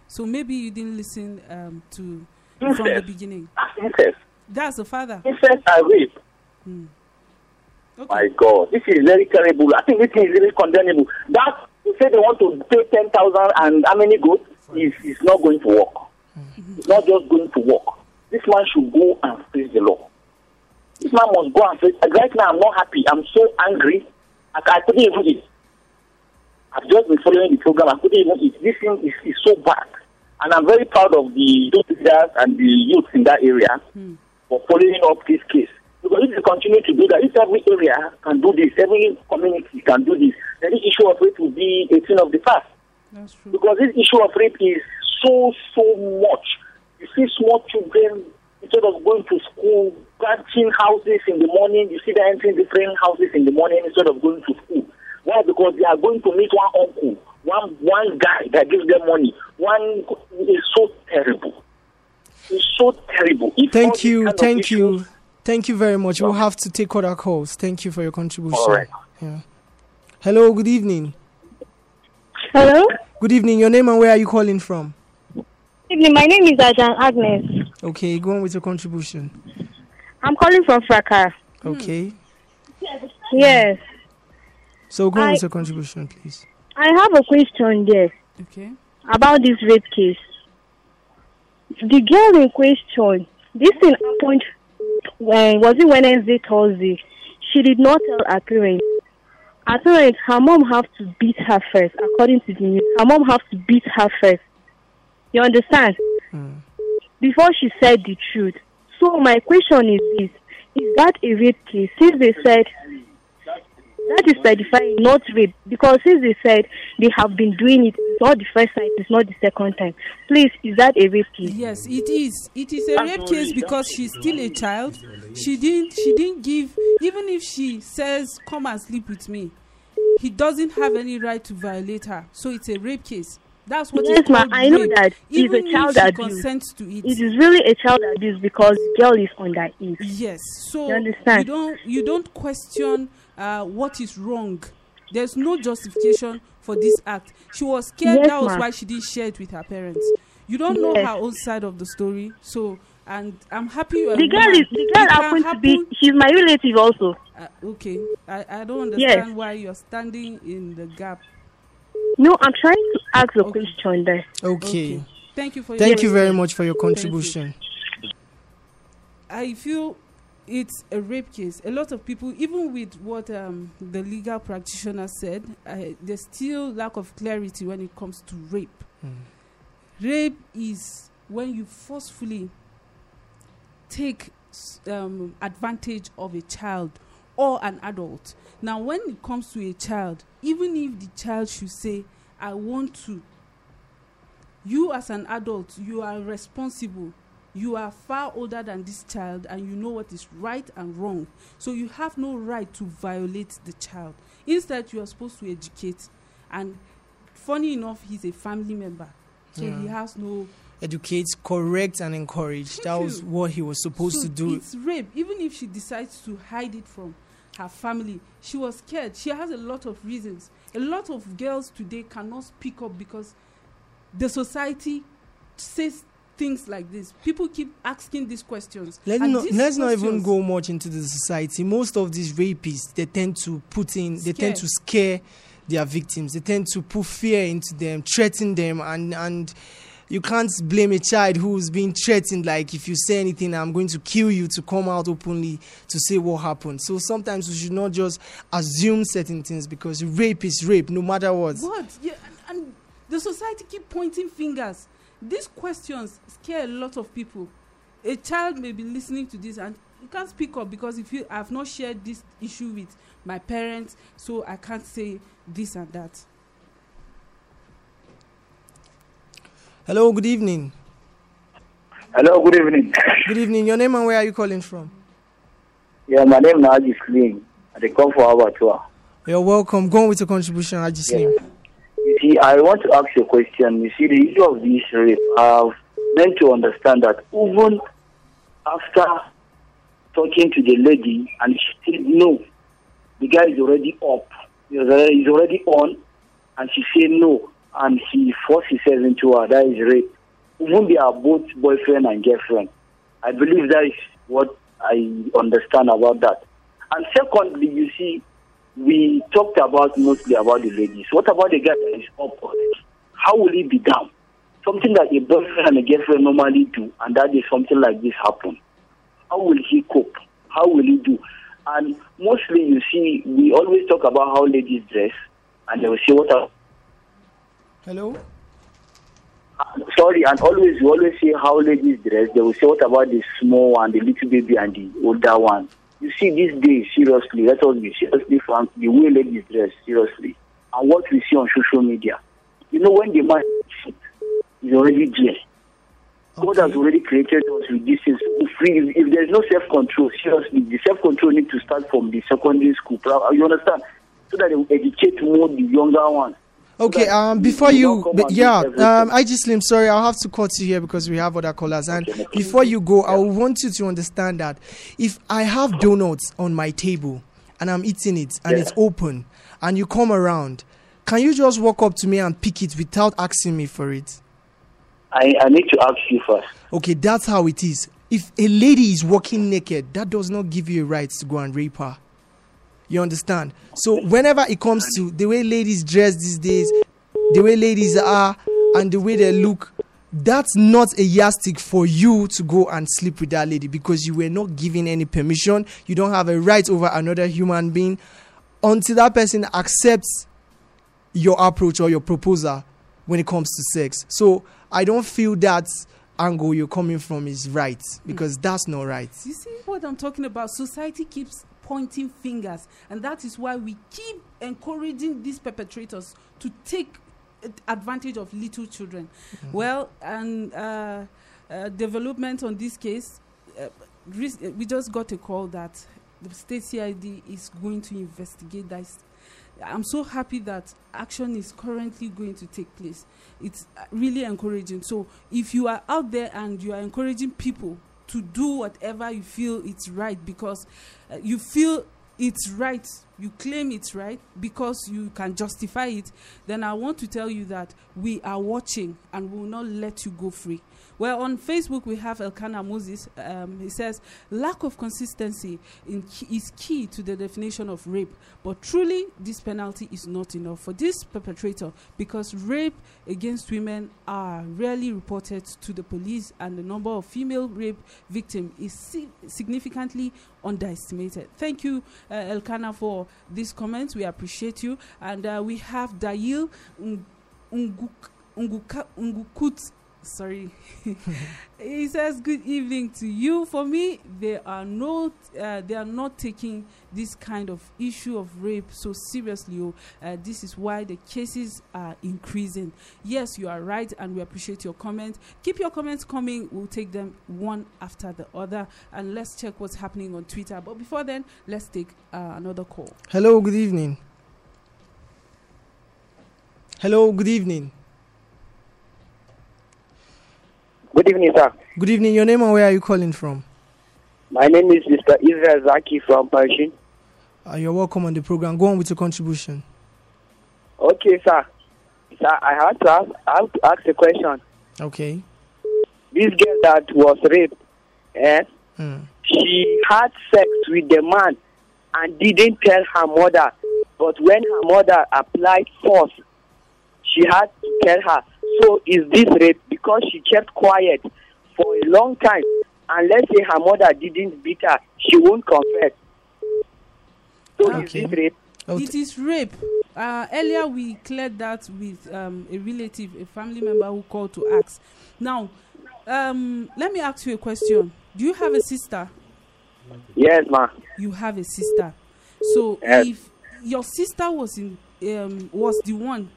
So maybe you didn't listen um, to from the Incest. beginning. Incest. That's the father. Incest and rape. Hmm. My God, this is very terrible. I think this thing is really condemnable. That you say they want to pay ten thousand and how many goats is is not going to work. It's not just going to work. This man should go and face the law. This man must go and face. Right now, I'm not happy. I'm so angry. I, I couldn't even eat. I've just been following the program. I couldn't even eat. This thing is, is so bad. And I'm very proud of the youth leaders and the youth in that area for following up this case. Because if they continue to do that, if every area can do this, every community can do this, then the issue of rape will be a thing of the past. That's true. Because this issue of rape is so, so much. You see small children, instead of going to school, catching houses in the morning, you see them entering different houses in the morning instead of going to school. Why? Because they are going to meet one uncle, one one guy that gives them money. One is so terrible. It's so terrible. If Thank you, thank issues- you, thank you very much. We'll have to take other calls. Thank you for your contribution. All right. Yeah. Hello, good evening. Hello. Good evening. Your name and where are you calling from? Good Evening. My name is Ajan Agnes. Okay, go on with your contribution. I'm calling from Furaka. Hmm. Okay. Yes. So go on I- with your contribution, please. I have a question there Okay. about this rape case. The girl in question, this thing happened when was it Wednesday, Thursday? She did not tell her parents. Her parents, her mom have to beat her first, according to the news. Her mom have to beat her first. You understand? Hmm. Before she said the truth. So my question is this: Is that a rape case? Since they said that is certifying not rape because since they said they have been doing it it's not the first time it's not the second time please is that a rape case Yes, it is. It is a rape case because she's still a child. She didn't. She didn't give. Even if she says, "Come and sleep with me," he doesn't have any right to violate her. So it's a rape case. That's what yes, is ma, called I know rape. that it's Even a child if she abuse. consents to it. It is really a child abuse because girl is underage. Yes. So You understand? don't you don't question uh, what is wrong. There's no justification for this act. She was scared. Yes, that was ma'am. why she didn't share it with her parents. You don't know her own side of the story. So and I'm happy you The girl is the girl It can happens to be she's my relative also. Uh, okay, I, I don't Yes. understand why you're standing in the gap. No, I'm trying to ask a question there. Okay. Thank you for your Thank you very much for your Thank you. contribution. I feel it's a rape case. A lot of people, even with what um, the legal practitioner said, uh, there's still lack of clarity when it comes to rape. Rape is when you forcefully take um, advantage of a child or an adult. Now, when it comes to a child, even if the child should say, I want to, you as an adult, you are responsible. You are far older than this child and you know what is right and wrong. So you have no right to violate the child. Instead, you are supposed to educate. And funny enough, he's a family member. So he has no Educate, correct, and encourage. That was what he was supposed so to do. It's rape. Even if she decides to hide it from her family, she was scared. She has a lot of reasons. A lot of girls today cannot speak up because the society says things like this. People keep asking these questions. Let's not, these let's not even go much into the society. Most of these rapists, they tend to put in, they tend to scare their victims. They tend to put fear into them, threaten them, and and you can't blame a child who's being threatened. Like if you say anything, I'm going to kill you. To come out openly to say what happened. So sometimes we should not just assume certain things because rape is rape, no matter what. What? Yeah, and, and the society keep pointing fingers. These questions scare a lot of people. A child may be listening to this and you can't speak up because if you I've not shared this issue with my parents, so I can't say this and that. Hello, good evening. Hello, good evening. <coughs> Good evening. Your name and where are you calling from? Yeah, my name is Haji Slim. I dey come for our tour. You're welcome. Go on with your contribution, Haji Slim. See, I want to ask you a question. You see, the issue of this rape, I've meant to understand that even after talking to the lady and she said no, the guy is already up, he's already on, and she said no, and he forced himself into her. That is rape. Even they are both boyfriend and girlfriend. I believe that is what I understand about that. And secondly, you see, we talked about mostly about the ladies. What about the guy that is up? How will he be down? Something that a boyfriend and a girlfriend normally do, and that is something like this happen. How will he cope? How will he do? And mostly, you see, we always talk about how ladies dress, and they will say, "What are Hello? sorry, and always you always say how ladies dress. They will say, "What about the small one, the little baby, and the older one?" You see, these days, seriously, let us be seriously frank. The way ladies dress, seriously, and what we see on social media. You know, when the man is already there, God has already created us with these things. If, if there's no self control, seriously, the self control needs to start from the secondary school. You understand? So that they will educate more the younger ones. Okay, um, before you, but yeah, um, I just Slim, sorry, I'll have to cut you here because we have other callers. And before you go, I want you to understand that if I have donuts on my table and I'm eating it and Yeah. it's open and you come around, can you just walk up to me and pick it without asking me for it? I, I need to ask you first. Okay, that's how it is. If a lady is walking naked, that does not give you a right to go and rape her. You understand? So whenever it comes to the way ladies dress these days, the way ladies are, and the way they look, that's not a yardstick for you to go and sleep with that lady because you were not given any permission. You don't have a right over another human being until that person accepts your approach or your proposal when it comes to sex. So I don't feel that angle you're coming from is right because that's not right. You see what I'm talking about? Society keeps pointing fingers, and that is why we keep encouraging these perpetrators to take advantage of little children. Well, and uh, uh, development on this case, uh, we just got a call that the state CID is going to investigate that. I'm so happy that action is currently going to take place. It's really encouraging. So if you are out there and you are encouraging people to do whatever you feel it's right because uh, you feel it's right you claim it's right because you can justify it then i want to tell you that we are watching and will not let you go free well, on Facebook, we have Elkanah Moses. Um, he says, lack of consistency in is key to the definition of rape. But truly, this penalty is not enough for this perpetrator because rape against women are rarely reported to the police, and the number of female rape victims is si significantly underestimated. Thank you, uh, Elkanah, for this comment. We appreciate you. And uh, we have Dail Ungukut sorry. <laughs> He says good evening to you. For me they are not uh, they are not taking this kind of issue of rape so seriously oh. uh, this is why the cases are increasing. Yes you are right and we appreciate your comment. Keep your comments coming. We'll take them one after the other and let's check what's happening on twitter. But before then let's take uh, another call. Hello good evening. Hello good evening Good evening, sir. Good evening. Your name and where are you calling from? My name is Mr. Israel Zaki from Persian. Uh, you're welcome on the program. Go on with your contribution. Okay, sir. Sir, I have to ask, I have to ask a question. Okay. This girl that was raped, eh? Mm. She had sex with the man and didn't tell her mother. But when her mother applied force, she had to tell her. So is this rape because she kept quiet for a long time and let's say her mother didn't beat her, she won't confess. So okay. is this rape? It is rape. Uh, earlier we cleared that with um, a relative, a family member who called to ask. Now, um, let me ask you a question. Do you have a sister? Yes, ma. You have a sister. So yes. if your sister was in um, was the one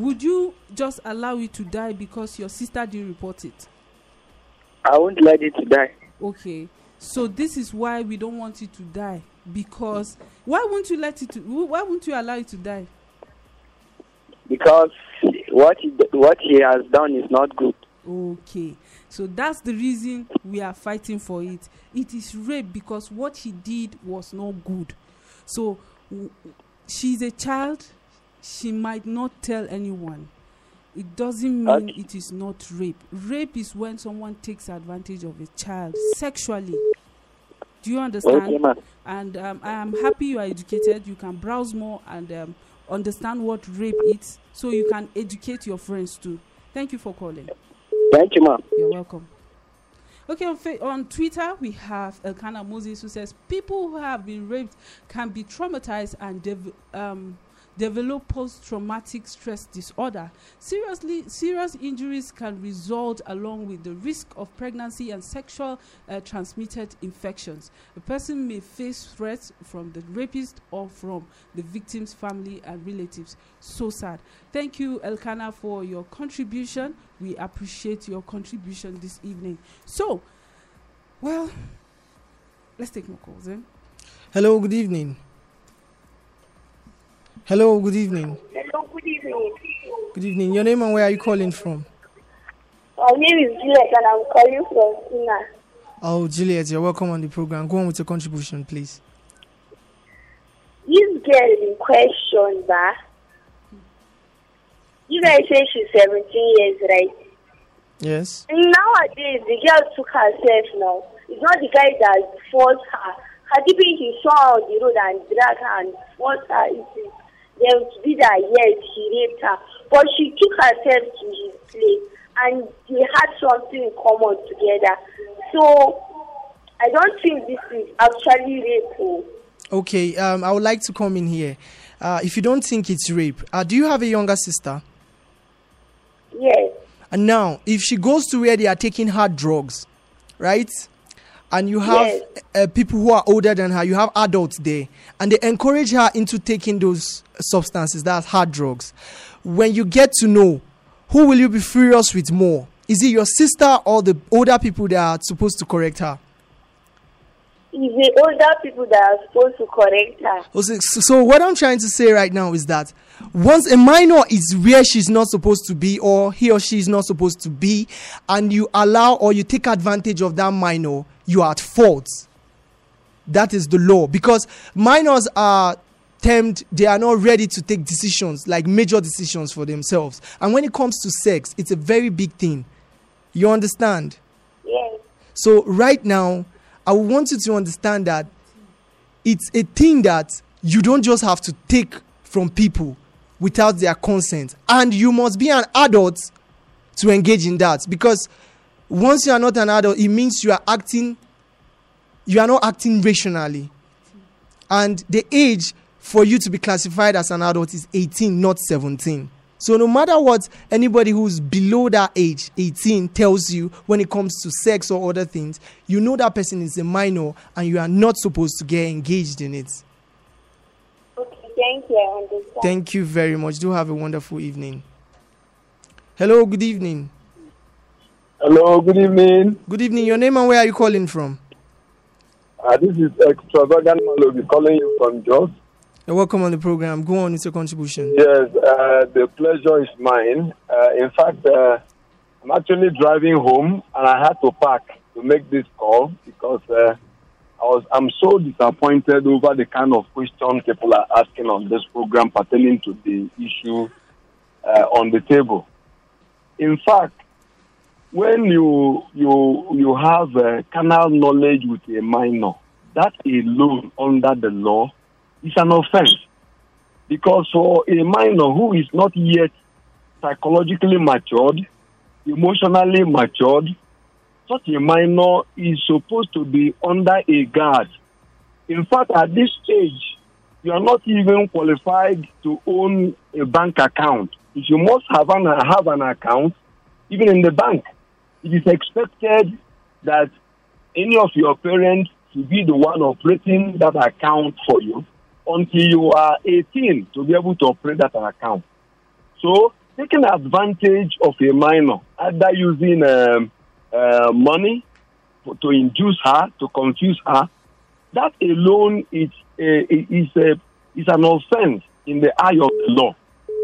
would you just allow it to die because your sister didn't report it? I won't let it to die. Okay. So this is why we don't want it to die because why won't you let it to why won't you allow it to die? Because what he, what he has done is not good. Okay. So that's the reason we are fighting for it. It is rape because what he did was not good. So she's a child she might not tell anyone. It doesn't mean it is not rape. Rape is when someone takes advantage of a child sexually. Do you understand? Okay, and um, I am happy you are educated. You can browse more and um, understand what rape is so you can educate your friends too. Thank you for calling. Thank you, ma'am. You're welcome. Okay, on, on Twitter, we have Elkanah Moses who says people who have been raped can be traumatized and um, develop post-traumatic stress disorder. Seriously, serious injuries can result along with the risk of pregnancy and sexual uh, transmitted infections. A person may face threats from the rapist or from the victim's family and relatives. So sad. Thank you, Elkanah, for your contribution. We appreciate your contribution this evening. So, well, let's take more calls then. Hello, good evening. Hello, good evening. Hello, good evening. Good evening. Your name and where are you calling from? My name is Juliet and I'm calling from Tina. Oh, Juliet, you're welcome on the program. Go on with your contribution, please. This girl in question, ba? You guys say she's 17 years, right? Yes. Nowadays, the girl took herself now. It's not the guy that forced her. Had he been he saw her on the road and dragged her and forced her that yes, he raped her, but she took herself to his place and they had something in common together. So I don't think this is actually rape. Oh. Okay, um, I would like to come in here. Uh, if you don't think it's rape, uh, do you have a younger sister? Yes. And now, if she goes to where they are taking her drugs, right? And you have yes. uh, people who are older than her, you have adults there, and they encourage her into taking those substances, that's hard drugs. When you get to know, who will you be furious with more? Is it your sister or the older people that are supposed to correct her? It's the older people that are supposed to correct her. Oh, So, so what I'm trying to say right now is that once a minor is where she's not supposed to be or he or she is not supposed to be and you allow or you take advantage of that minor you are at fault. That is the law. Because minors are termed they are not ready to take decisions like major decisions for themselves. And when it comes to sex it's a very big thing. You understand? Yes. so right now, I want you to understand that it's a thing that you don't just have to take from people without their consent, and you must be an adult to engage in that. Because once you are not an adult, it means you are acting, you are not acting rationally, and the age for you to be classified as an adult is 18, not 17. So no matter what anybody who's below that age, 18, tells you when it comes to sex or other things, you know that person is a minor and you are not supposed to get engaged in it. Okay, thank you. I understand. Thank you very much. Do have a wonderful evening. Hello, good evening. Hello, good evening. Good evening. Your name and where are you calling from? Uh, this is Extravagant Malobi calling you from Jos. You're welcome on the program. Go on with your contribution. Yes, uh, the pleasure is mine. Uh, in fact, uh, I'm actually driving home and I had to park to make this call because uh, I was I'm so disappointed over the kind of questions people are asking on this program pertaining to the issue uh, on the table. In fact, when you you you have a carnal knowledge with a minor, that alone under the law is an offense. Because for a minor who is not yet psychologically matured, emotionally matured, such a minor is supposed to be under a guard. In fact, at this stage, you are not even qualified to own a bank account. You must have an, have an account, even in the bank, it is expected that any of your parents should be the one operating that account for you until you are 18 to be able to operate that account. So, taking advantage of a minor, either using um, uh, money to induce her, to confuse her, that alone is a, is a, is an offense in the eye of the law.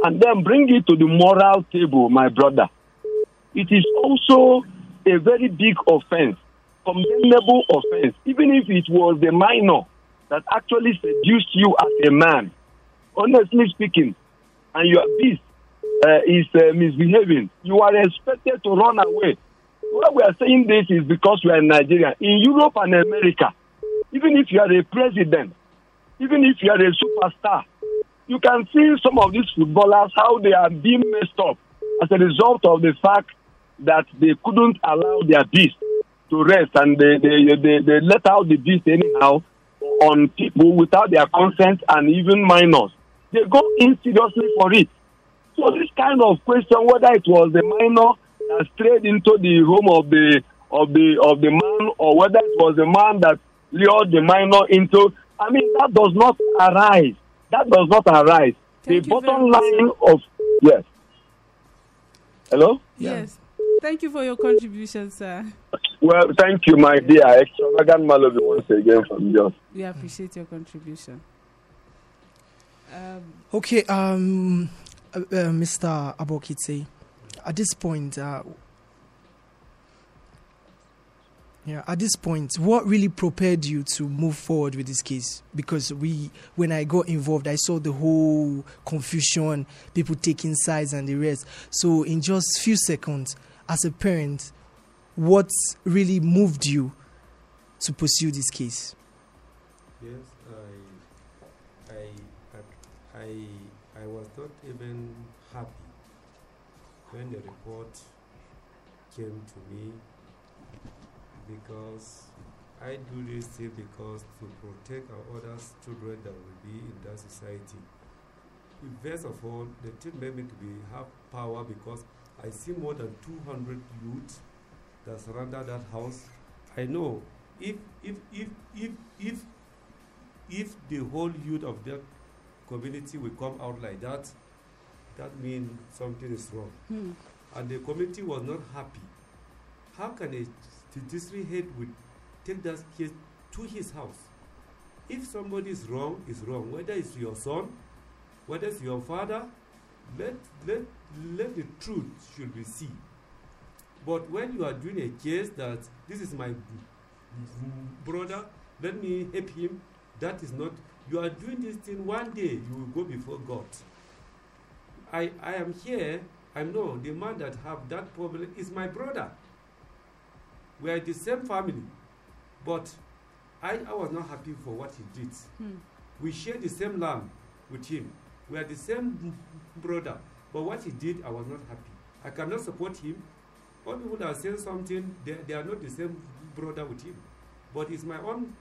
And then bring it to the moral table, my brother. It is also a very big offense, condemnable offense, even if it was the minor that actually seduced you as a man. Honestly speaking, and your beast uh, is uh, misbehaving, you are expected to run away. Why we are saying this is because we are in Nigeria. In Europe and America, even if you are a president, even if you are a superstar, you can see some of these footballers how they are being messed up as a result of the fact that they couldn't allow their beast to rest and they, they, they, they let out the beast anyhow on people without their consent and even minors. They go in seriously for it. So this kind of question, whether it was the minor that strayed into the home of the of the of the man or whether it was the man that lured the minor into I mean that does not arise. That does not arise. the bottom line of yes. Hello? Yes. Thank you for your contribution, sir. Well, thank you, my dear. Extravagant Malobi once again from Jos. We appreciate your contribution. Um, Okay, um, uh, uh, Mr. Abokite, at this point, uh, yeah, at this point, what really prepared you to move forward with this case? Because we, when I got involved, I saw the whole confusion, people taking sides and the rest. So, in just few seconds, as a parent, what really moved you to pursue this case? Yes, I, I, I, I was not even when the report came to me because I do this thing because to protect our other children that will be in that society. First of all, the thing made me to be have power because I see more than 200 youths that surrounded that house. I know if if if if if if the whole youth of that community will come out like that, that means something is wrong. Hmm. And the community was not happy. How can a judiciary head would take that case to his house. If somebody is wrong, is wrong. Whether it's your son, whether it's your father, let let let the truth should be seen. But when you are doing a case that this is my brother, let me help him, that is not. You are doing this thing. One day you will go before God. I I am here. I know the man that have that problem is my brother. We are the same family, but I, I was not happy for what he did. Hmm. We share the same land with him. We are the same brother, but what he did, I was not happy. I cannot support him. All people that are saying something, they, they are not the same brother with him. But it's my own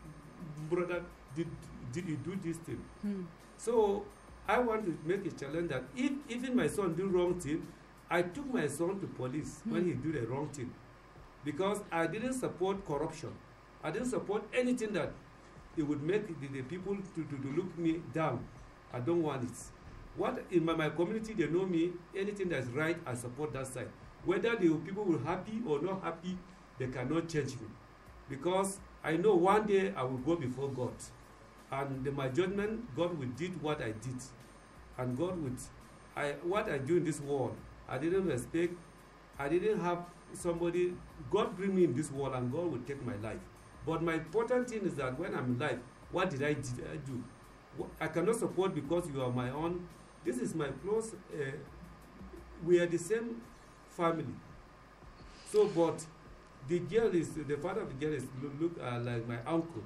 brother did, did he do this thing. Hmm. So I want to make a challenge that if even my son do wrong thing, I took my son to police when Hmm. he do the wrong thing. Because I didn't support corruption. I didn't support anything that it would make the, the people to, to, to look me down. I don't want it. What in my, my community they know me, anything that's right, I support that side. Whether the people will happy or not happy, they cannot change me. Because I know one day I will go before God. And my judgment, God will did what I did. And God would I what I do in this world, I didn't respect, I didn't have somebody God bring me in this world and God will take my life. But my important thing is that when I'm alive, what did I, did I do? I cannot support because you are my own. This is my close. Uh, we are the same family. So, but the girl is the father of the girl is look, look uh, like my uncle.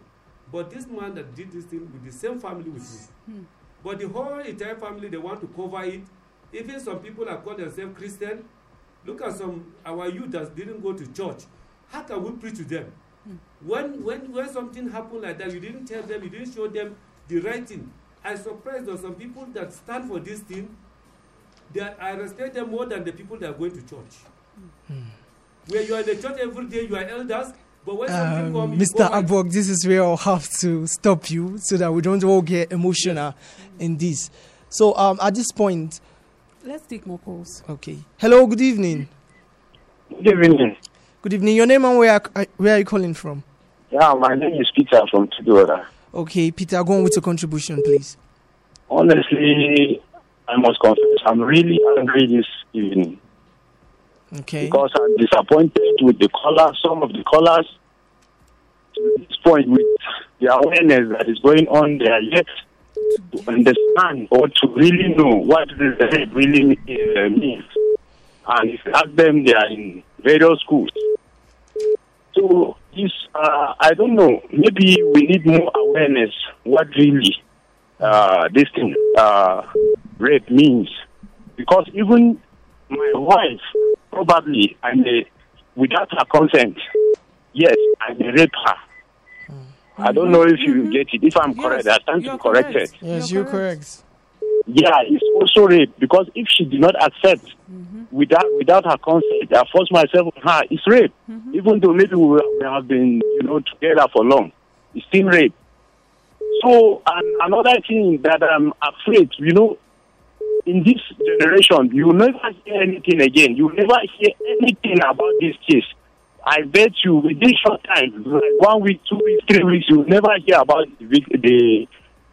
But this man that did this thing with the same family with me. Hmm. But the whole entire family they want to cover it. Even some people are called themselves Christian. Look at some our youth that didn't go to church. How can we preach to them? Hmm. When when when something happened like that, you didn't tell them, you didn't show them the right thing. I surprised there some people that stand for this thing. That I respect them more than the people that are going to church. Where you are in the church every day, you are elders, but when something Um, Mr. go and- Abok, this is where I'll have to stop you so that we don't all get emotional in this. So, um, at this point, Let's take more calls. okay. Hello, good evening. Good evening. Good evening. Your name and where are, where are you calling from? Yeah, my name is Peter from Tudora. Okay, Peter, go on with your contribution, please. Honestly, I must confess, I'm really angry this evening Okay. because I'm disappointed with the callers, some of the callers. To this point, with the awareness that is going on, they are yet to understand or to really know what this really uh, means. And if you ask them, they are in various schools. So, this, uh, I don't know, maybe we need more awareness what really uh, this thing, uh, rape means. Because even my wife, probably, and may, without her consent, yes, I may rape her. I don't know if you get it. If I'm correct, I stand to be corrected. Yes, you're correct. Yeah, it's also rape because if she did not accept without without her consent, I force myself on her, it's rape. Even though maybe we, we have been you know together for long, it's still rape. So and another thing that I'm afraid, you know, in this generation, you never hear anything again. You never hear anything about this case. I bet you within short time, like one week, two weeks, three weeks, you never hear about the the,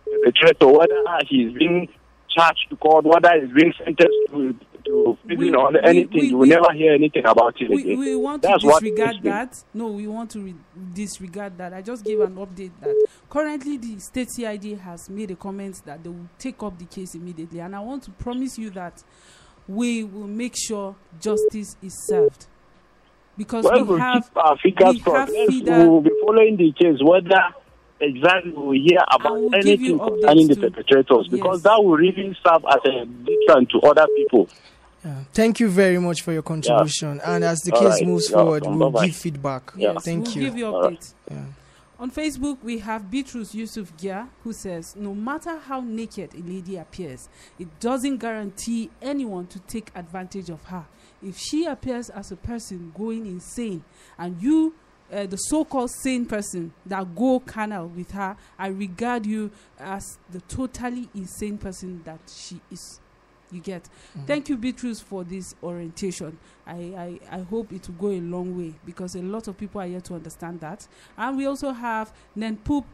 the threat or whether he's being charged to court, whether he's being sentenced to, to prison or we- anything. we- you will we- never hear anything about it We, again. we want to That's what disregard that. No, we want to re- disregard that. I just gave an update that currently the state CID has made a comment that they will take up the case immediately, and I want to promise you that we will make sure justice is served because well, we have our fingers we crossed. have Yes, FIDA we'll be following the case, whether exactly we hear about will anything concerning the perpetrators, because that will really serve as a deterrent to other people. Thank you very much for your contribution. And as the All case right. moves Yeah, forward, we'll bye-bye. give feedback. Yes, Thank we'll you. give you All right. updates. Yeah. On Facebook, we have Beatrice Yusuf Gia who says, No matter how naked a lady appears, it doesn't guarantee anyone to take advantage of her. If she appears as a person going insane and you, uh, the so called sane person that go carnal with her, I regard you as the totally insane person that she is. You get. Thank you, Beatrice, for this orientation. I, I, I hope it will go a long way because a lot of people are yet to understand that. And we also have Nenpup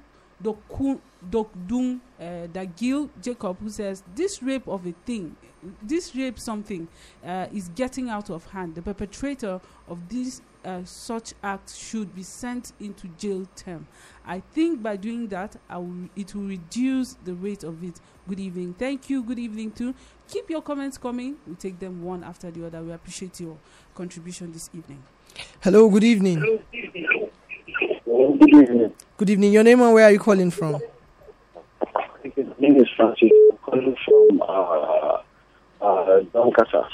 Dokun- Dokdung uh, Dagil Jacob who says this rape of a thing, this rape something uh, is getting out of hand. The perpetrator of this uh, such act should be sent into jail term. I think by doing that, I will, it will reduce the rate of it. Good evening. Thank you. Good evening too. Keep your comments coming. We take them one after the other. We appreciate your contribution this evening. Hello, good evening. Good evening. Good evening. Your name and where are you calling from? My name is Francis. I'm calling from uh, uh, Doncaster.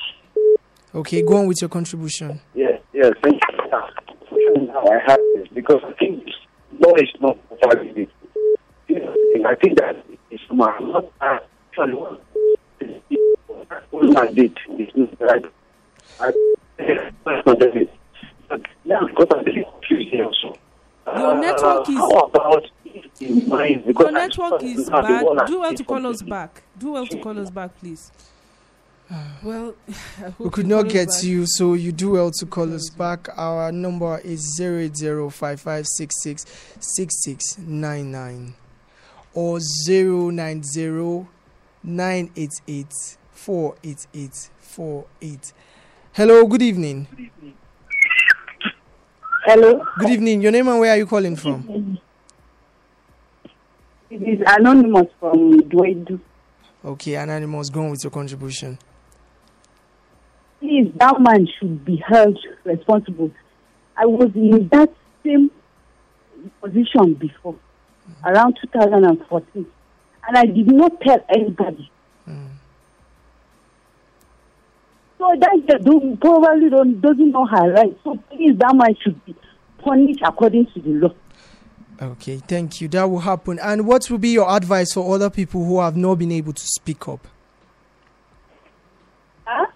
Okay, go on with your contribution. Yes, yes, thank you. Now I have is because I think this law is not valid. I think that it's my not actually what I did is not right. I that's not it. But now because I'm really confused here also. Your uh, network is How about? Your network is I'm the one bad. Do well to call us back. Do well to call us back, please. Well, <laughs> We could not get back. you, so you do well to call us back. Our number is 08055666699 or 09098848848. Hello, good evening. Hello. Good evening. Your name and where are you calling from? It is anonymous from Dwedu. Okay, Anonymous, go on with your contribution. Please, that man should be held responsible. I was in that same position before, around 2014, and I did not tell anybody. So that girl don't, probably don't, doesn't know her rights. So please, that man should be punished according to the law. Okay, thank you. That will happen. And what will be your advice for other people who have not been able to speak up? Huh?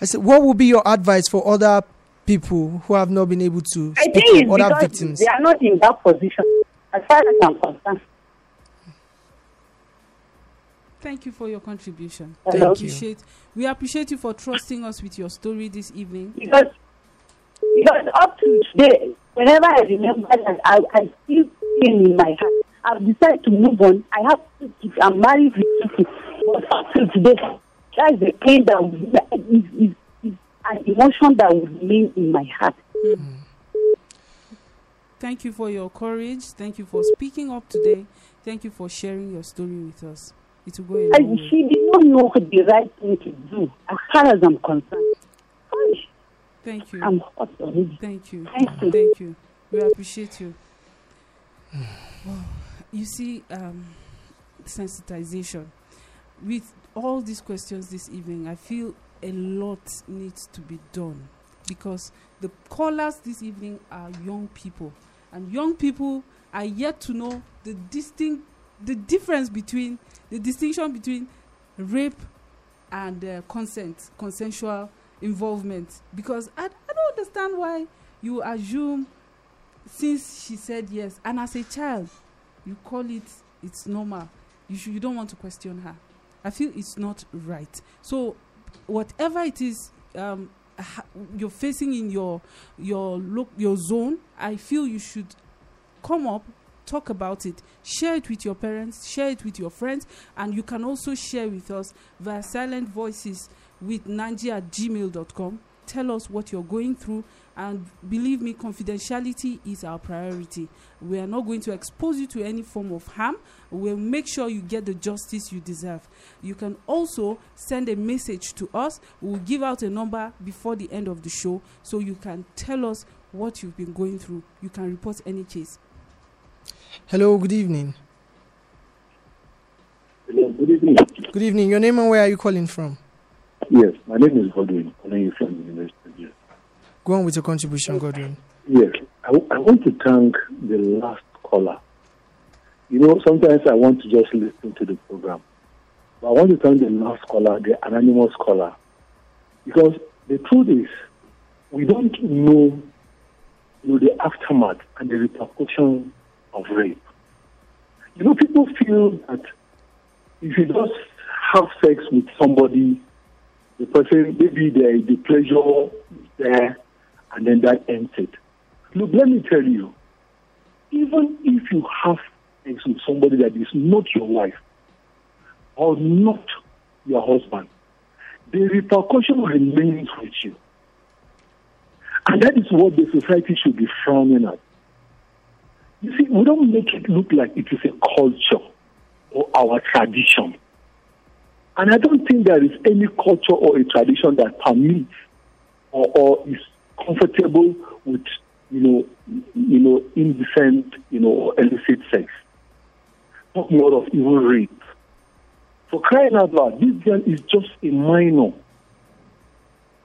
I said, what will be your advice for other people who have not been able to I speak think it's other because victims? they are not in that position, as far as I'm concerned. Thank you for your contribution. Thank we you. appreciate we appreciate you for trusting us with your story this evening. Because, because up to today, whenever I remember that, I, I still pain in my heart. I've decided to move on. I have to keep, I'm married with two kids. But up to today, that's the pain that will, is, is, is an emotion that will remain in my heart. Thank you for your courage. Thank you for speaking up today. Thank you for sharing your story with us. It will go a long she did not know the right thing to do, as far as I'm concerned. Thank you. I'm hot already. Thank you. Thank you. Thank you. We appreciate you. Wow. You see, um, sensitization. With all these questions this evening, I feel a lot needs to be done because the callers this evening are young people, and young people are yet to know the distinct, the difference between the distinction between rape and uh, consent, consensual involvement. Because I, I don't understand why you assume since she said yes, and as a child, you call it it's normal. You should, you don't want to question her. I feel it's not right. So whatever it is um, ha- you're facing in your your look your zone, I feel you should come up talk about it share it with your parents share it with your friends and you can also share with us via silent voices with nanji at gmail.com tell us what you're going through and believe me confidentiality is our priority we are not going to expose you to any form of harm we'll make sure you get the justice you deserve you can also send a message to us we'll give out a number before the end of the show so you can tell us what you've been going through you can report any case Hello, good evening. Hello, good evening. Good evening. Your name and where are you calling from? Yes, my name is Godwin, calling you from the University. Go on with your contribution, Godwin. Yes, I want to thank the last caller. You know, sometimes I want to just listen to the program. But I want to thank the last caller, the anonymous caller. Because the truth is, we don't know, you know the aftermath and the repercussion of rape. You know, people feel that if you just have sex with somebody the person, maybe the, the pleasure is there, and then that ends it. Look, let me tell you, even if you have sex with somebody that is not your wife or not your husband, the repercussion remains with you. And that is what the society should be frowning at. You see, we don't make it look like it is a culture or our tradition. And I don't think there is any culture or a tradition that permits or, or is comfortable with, you know, you know, indecent, you know, illicit sex. Not more of even rape. For crying out loud, this girl is just a minor.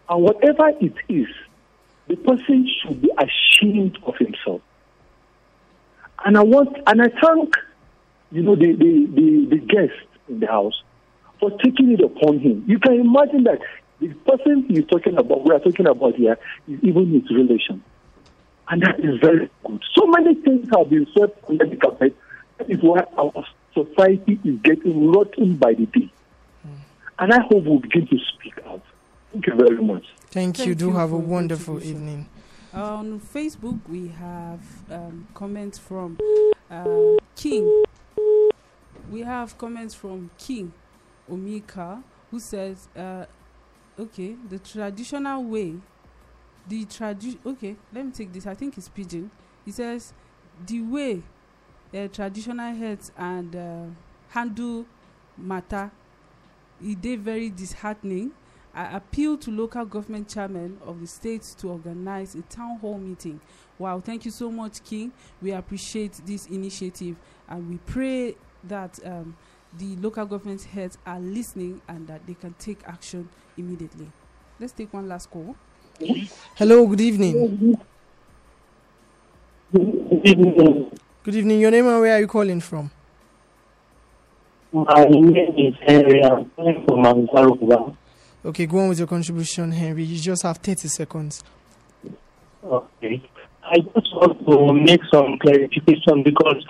And whatever it is, the person should be ashamed of himself. And I want, and I thank, you know, the, the, the, the guest in the house for taking it upon him. You can imagine that the person he's talking about, we are talking about here, is even his relation. And that is very good. So many things have been swept under the carpet. That is why our society is getting rotten by the day. And I hope we'll begin to speak out. Thank you very much. Thank, you. Do have a wonderful evening. On Facebook, we have um, comments from uh, King. We have comments from King Omika, who says, uh, "Okay, the traditional way, the tradi. Okay, let me take this. I think it's pigeon. He says, the way uh, traditional heads and uh, handle matter, it dey very disheartening." I appeal to local government chairmen of the states to organize a town hall meeting. Wow, thank you so much, King. We appreciate this initiative and we pray that um, the local government heads are listening and that they can take action immediately. Let's take one last call. Hello, good evening. Good evening. Your name and where are you calling from? My name is Henry. I'm calling from Angaruba. Okay, go on with your contribution, Henry. You just have 30 seconds. Okay. I just want to make some clarification because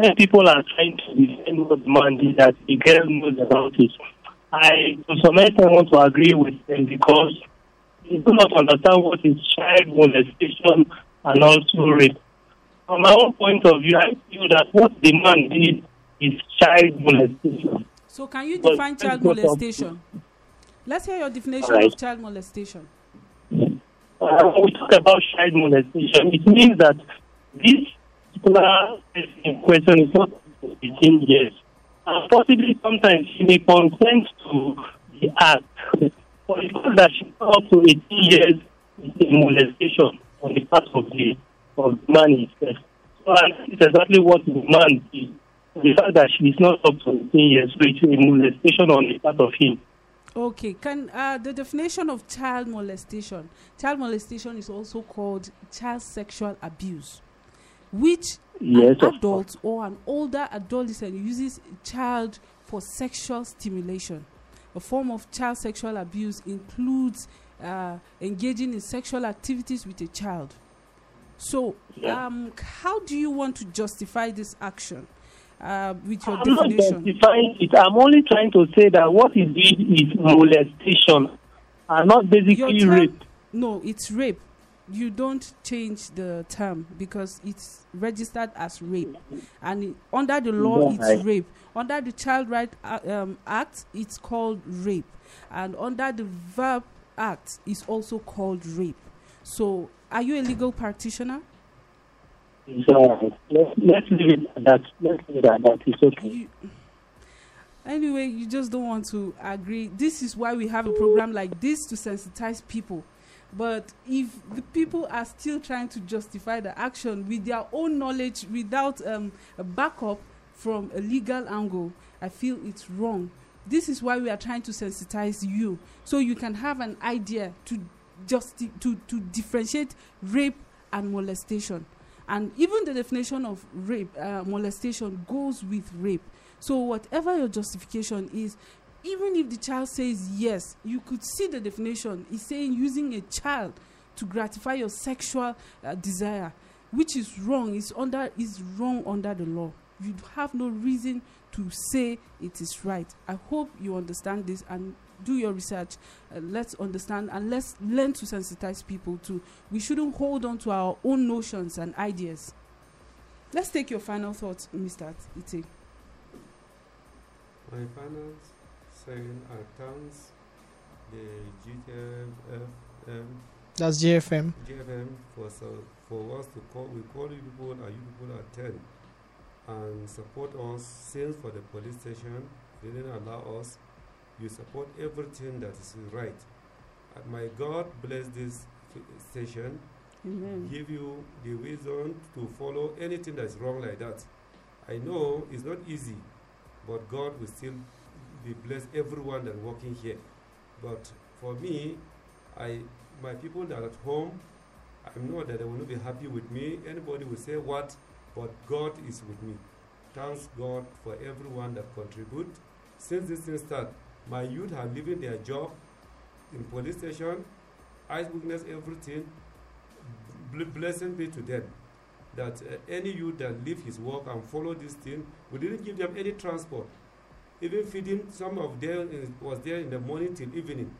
when people are trying to defend what man did that the girl knows about it, I to some extent want to agree with them because they do not understand what is child molestation and also rape. From my own point of view, I feel that what the man did is child molestation. So, can you But define child go to- molestation? Let's hear your definition Alright. of child molestation. uh, when we talk about child molestation, it means that this particular in question is not 18 years. And possibly sometimes she may consent to the act. But because that she's not up to 18 years, it's molestation on the part of the, of the man himself. So it's exactly what the man. The fact that she is not up to 18 years, so it's a molestation on the part of him. Okay, can uh, the definition of child molestation? Child molestation is also called child sexual abuse, which Yes, an adult or an older adolescent uses a child for sexual stimulation. A form of child sexual abuse includes uh, engaging in sexual activities with a child. So, um, how do you want to justify this action uh, with your I'm not definition? justifying it. I'm only trying to say that what he did is molestation and not basically rape. No, it's rape. You don't change the term because it's registered as rape, and it- under the law, Yeah, it's I- rape. Under the Child Right uh, um, Act, it's called rape, and under the VAPP Act, it's also called rape. So, are you a legal practitioner? So let's, let's leave it at that. Let's leave it at that. It's okay. Anyway, you just don't want to agree. This is why we have a program like this to sensitize people. But if the people are still trying to justify the action with their own knowledge without um, a backup from a legal angle, I feel it's wrong. This is why we are trying to sensitize you so you can have an idea to just to, to differentiate rape and molestation. And even the definition of rape, uh, molestation goes with rape. So whatever your justification is, even if the child says yes, you could see the definition. It's saying using a child to gratify your sexual uh, desire, which is wrong. It's under is wrong under the law. You have no reason to say it is right. I hope you understand this and do your research. Uh, let's understand and let's learn to sensitize people to. We shouldn't hold on to our own notions and ideas. Let's take your final thoughts, Mr. Ite. My final saying are thanks the GTFM. That's GFM. GFM for so, for us to call. We call you people and you people attend and support us. Since for the police station, they didn't allow us. You support everything that is right. Uh, and my God bless this station. Amen. Give you the wisdom to follow anything that's wrong like that. I know it's not easy, but God will still be bless everyone that working here. But for me, I my people that are at home, I know that they will not be happy with me. Anybody will say what, but God is with me. Thanks God for everyone that contribute. Since this thing start, my youth are leaving their job in police station. I witness everything. Blessing be to them. That uh, any youth that leave his work and follow this thing, we didn't give them any transport. Even feeding some of them was there in the morning till evening.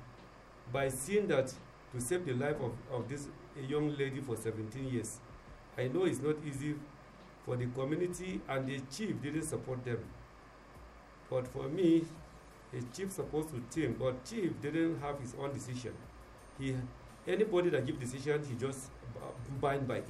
By seeing that to save the life of, of this young lady for 17 years. I know it's not easy for the community and the chief didn't support them. But for me, a chief supposed to think, but chief didn't have his own decision. He, anybody that give decision, he just bind by it.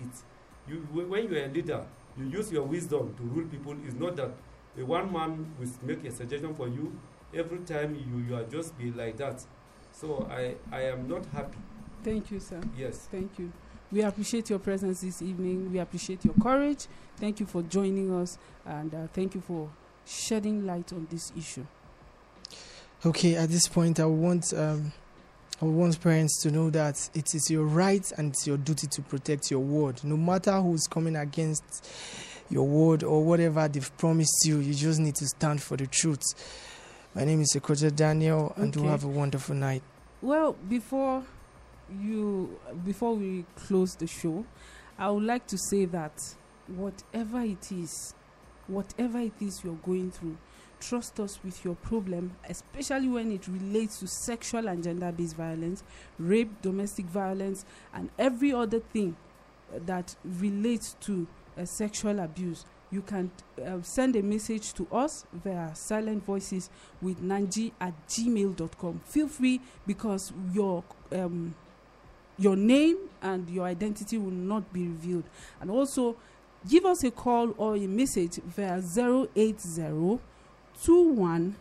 You, when you are a leader, you use your wisdom to rule people. It's not that a one man will make a suggestion for you. Every time you, you are just be like that. So I, I am not happy. Thank you, sir. Yes. Thank you. We appreciate your presence this evening. We appreciate your courage. Thank you for joining us, and uh, thank you for shedding light on this issue. Okay, at this point, I want um, I want parents to know that it is your right and it's your duty to protect your word. No matter who's coming against your word or whatever they've promised you, you just need to stand for the truth. My name is Sekoja Daniel, and Okay. do have a wonderful night. Well, before you before we close the show, I would like to say that whatever it is, whatever it is you're going through, trust us with your problem, especially when it relates to sexual and gender-based violence, rape, domestic violence, and every other thing that relates to uh, sexual abuse. You can uh, send a message to us via silent voices with nanji at gmail.com. Feel free because your um, your name and your identity will not be revealed. And also, give us a call or a message via 080 21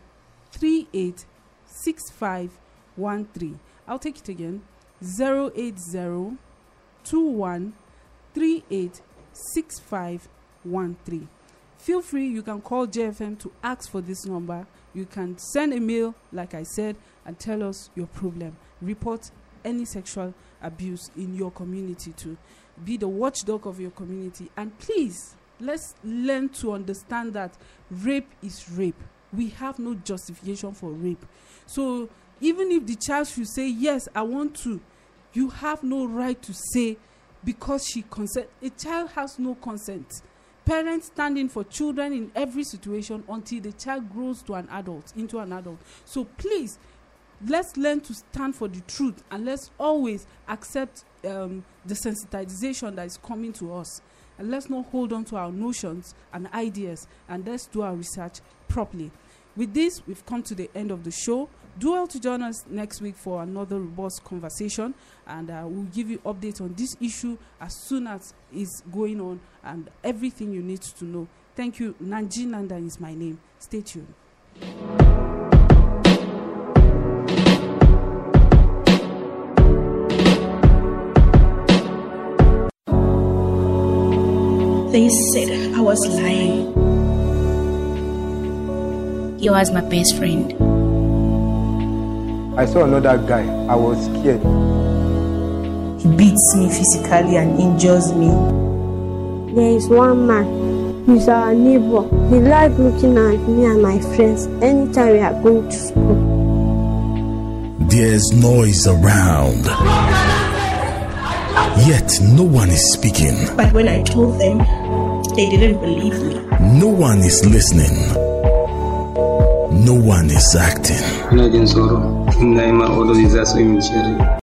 38 6513. I'll take it again 080 21 38 6513. Feel free, you can call JFM to ask for this number. You can send a mail, like I said, and tell us your problem. Report any sexual abuse in your community to be the watchdog of your community. And please, let's learn to understand that rape is rape. We have no justification for rape. So even if the child should say, Yes, I want to, you have no right to say because she consent. A child has no consent. Parents standing for children in every situation until the child grows to an adult, into an adult. So please, let's learn to stand for the truth and let's always accept um, the sensitization that is coming to us. And let's not hold on to our notions and ideas and let's do our research properly. With this, we've come to the end of the show. Do well to join us next week for another robust conversation, and uh, we'll give you updates on this issue as soon as it's going on and everything you need to know. Thank you. Nanji Nanda is my name. Stay tuned. They said I was lying. He was my best friend. I saw another guy. I was scared. He beats me physically and injures me. There is one man. He's our neighbor. He likes looking at me and my friends anytime we are going to school. There's noise around. Yet no one is speaking. But when I told them, they didn't believe me. No one is listening. No one is acting.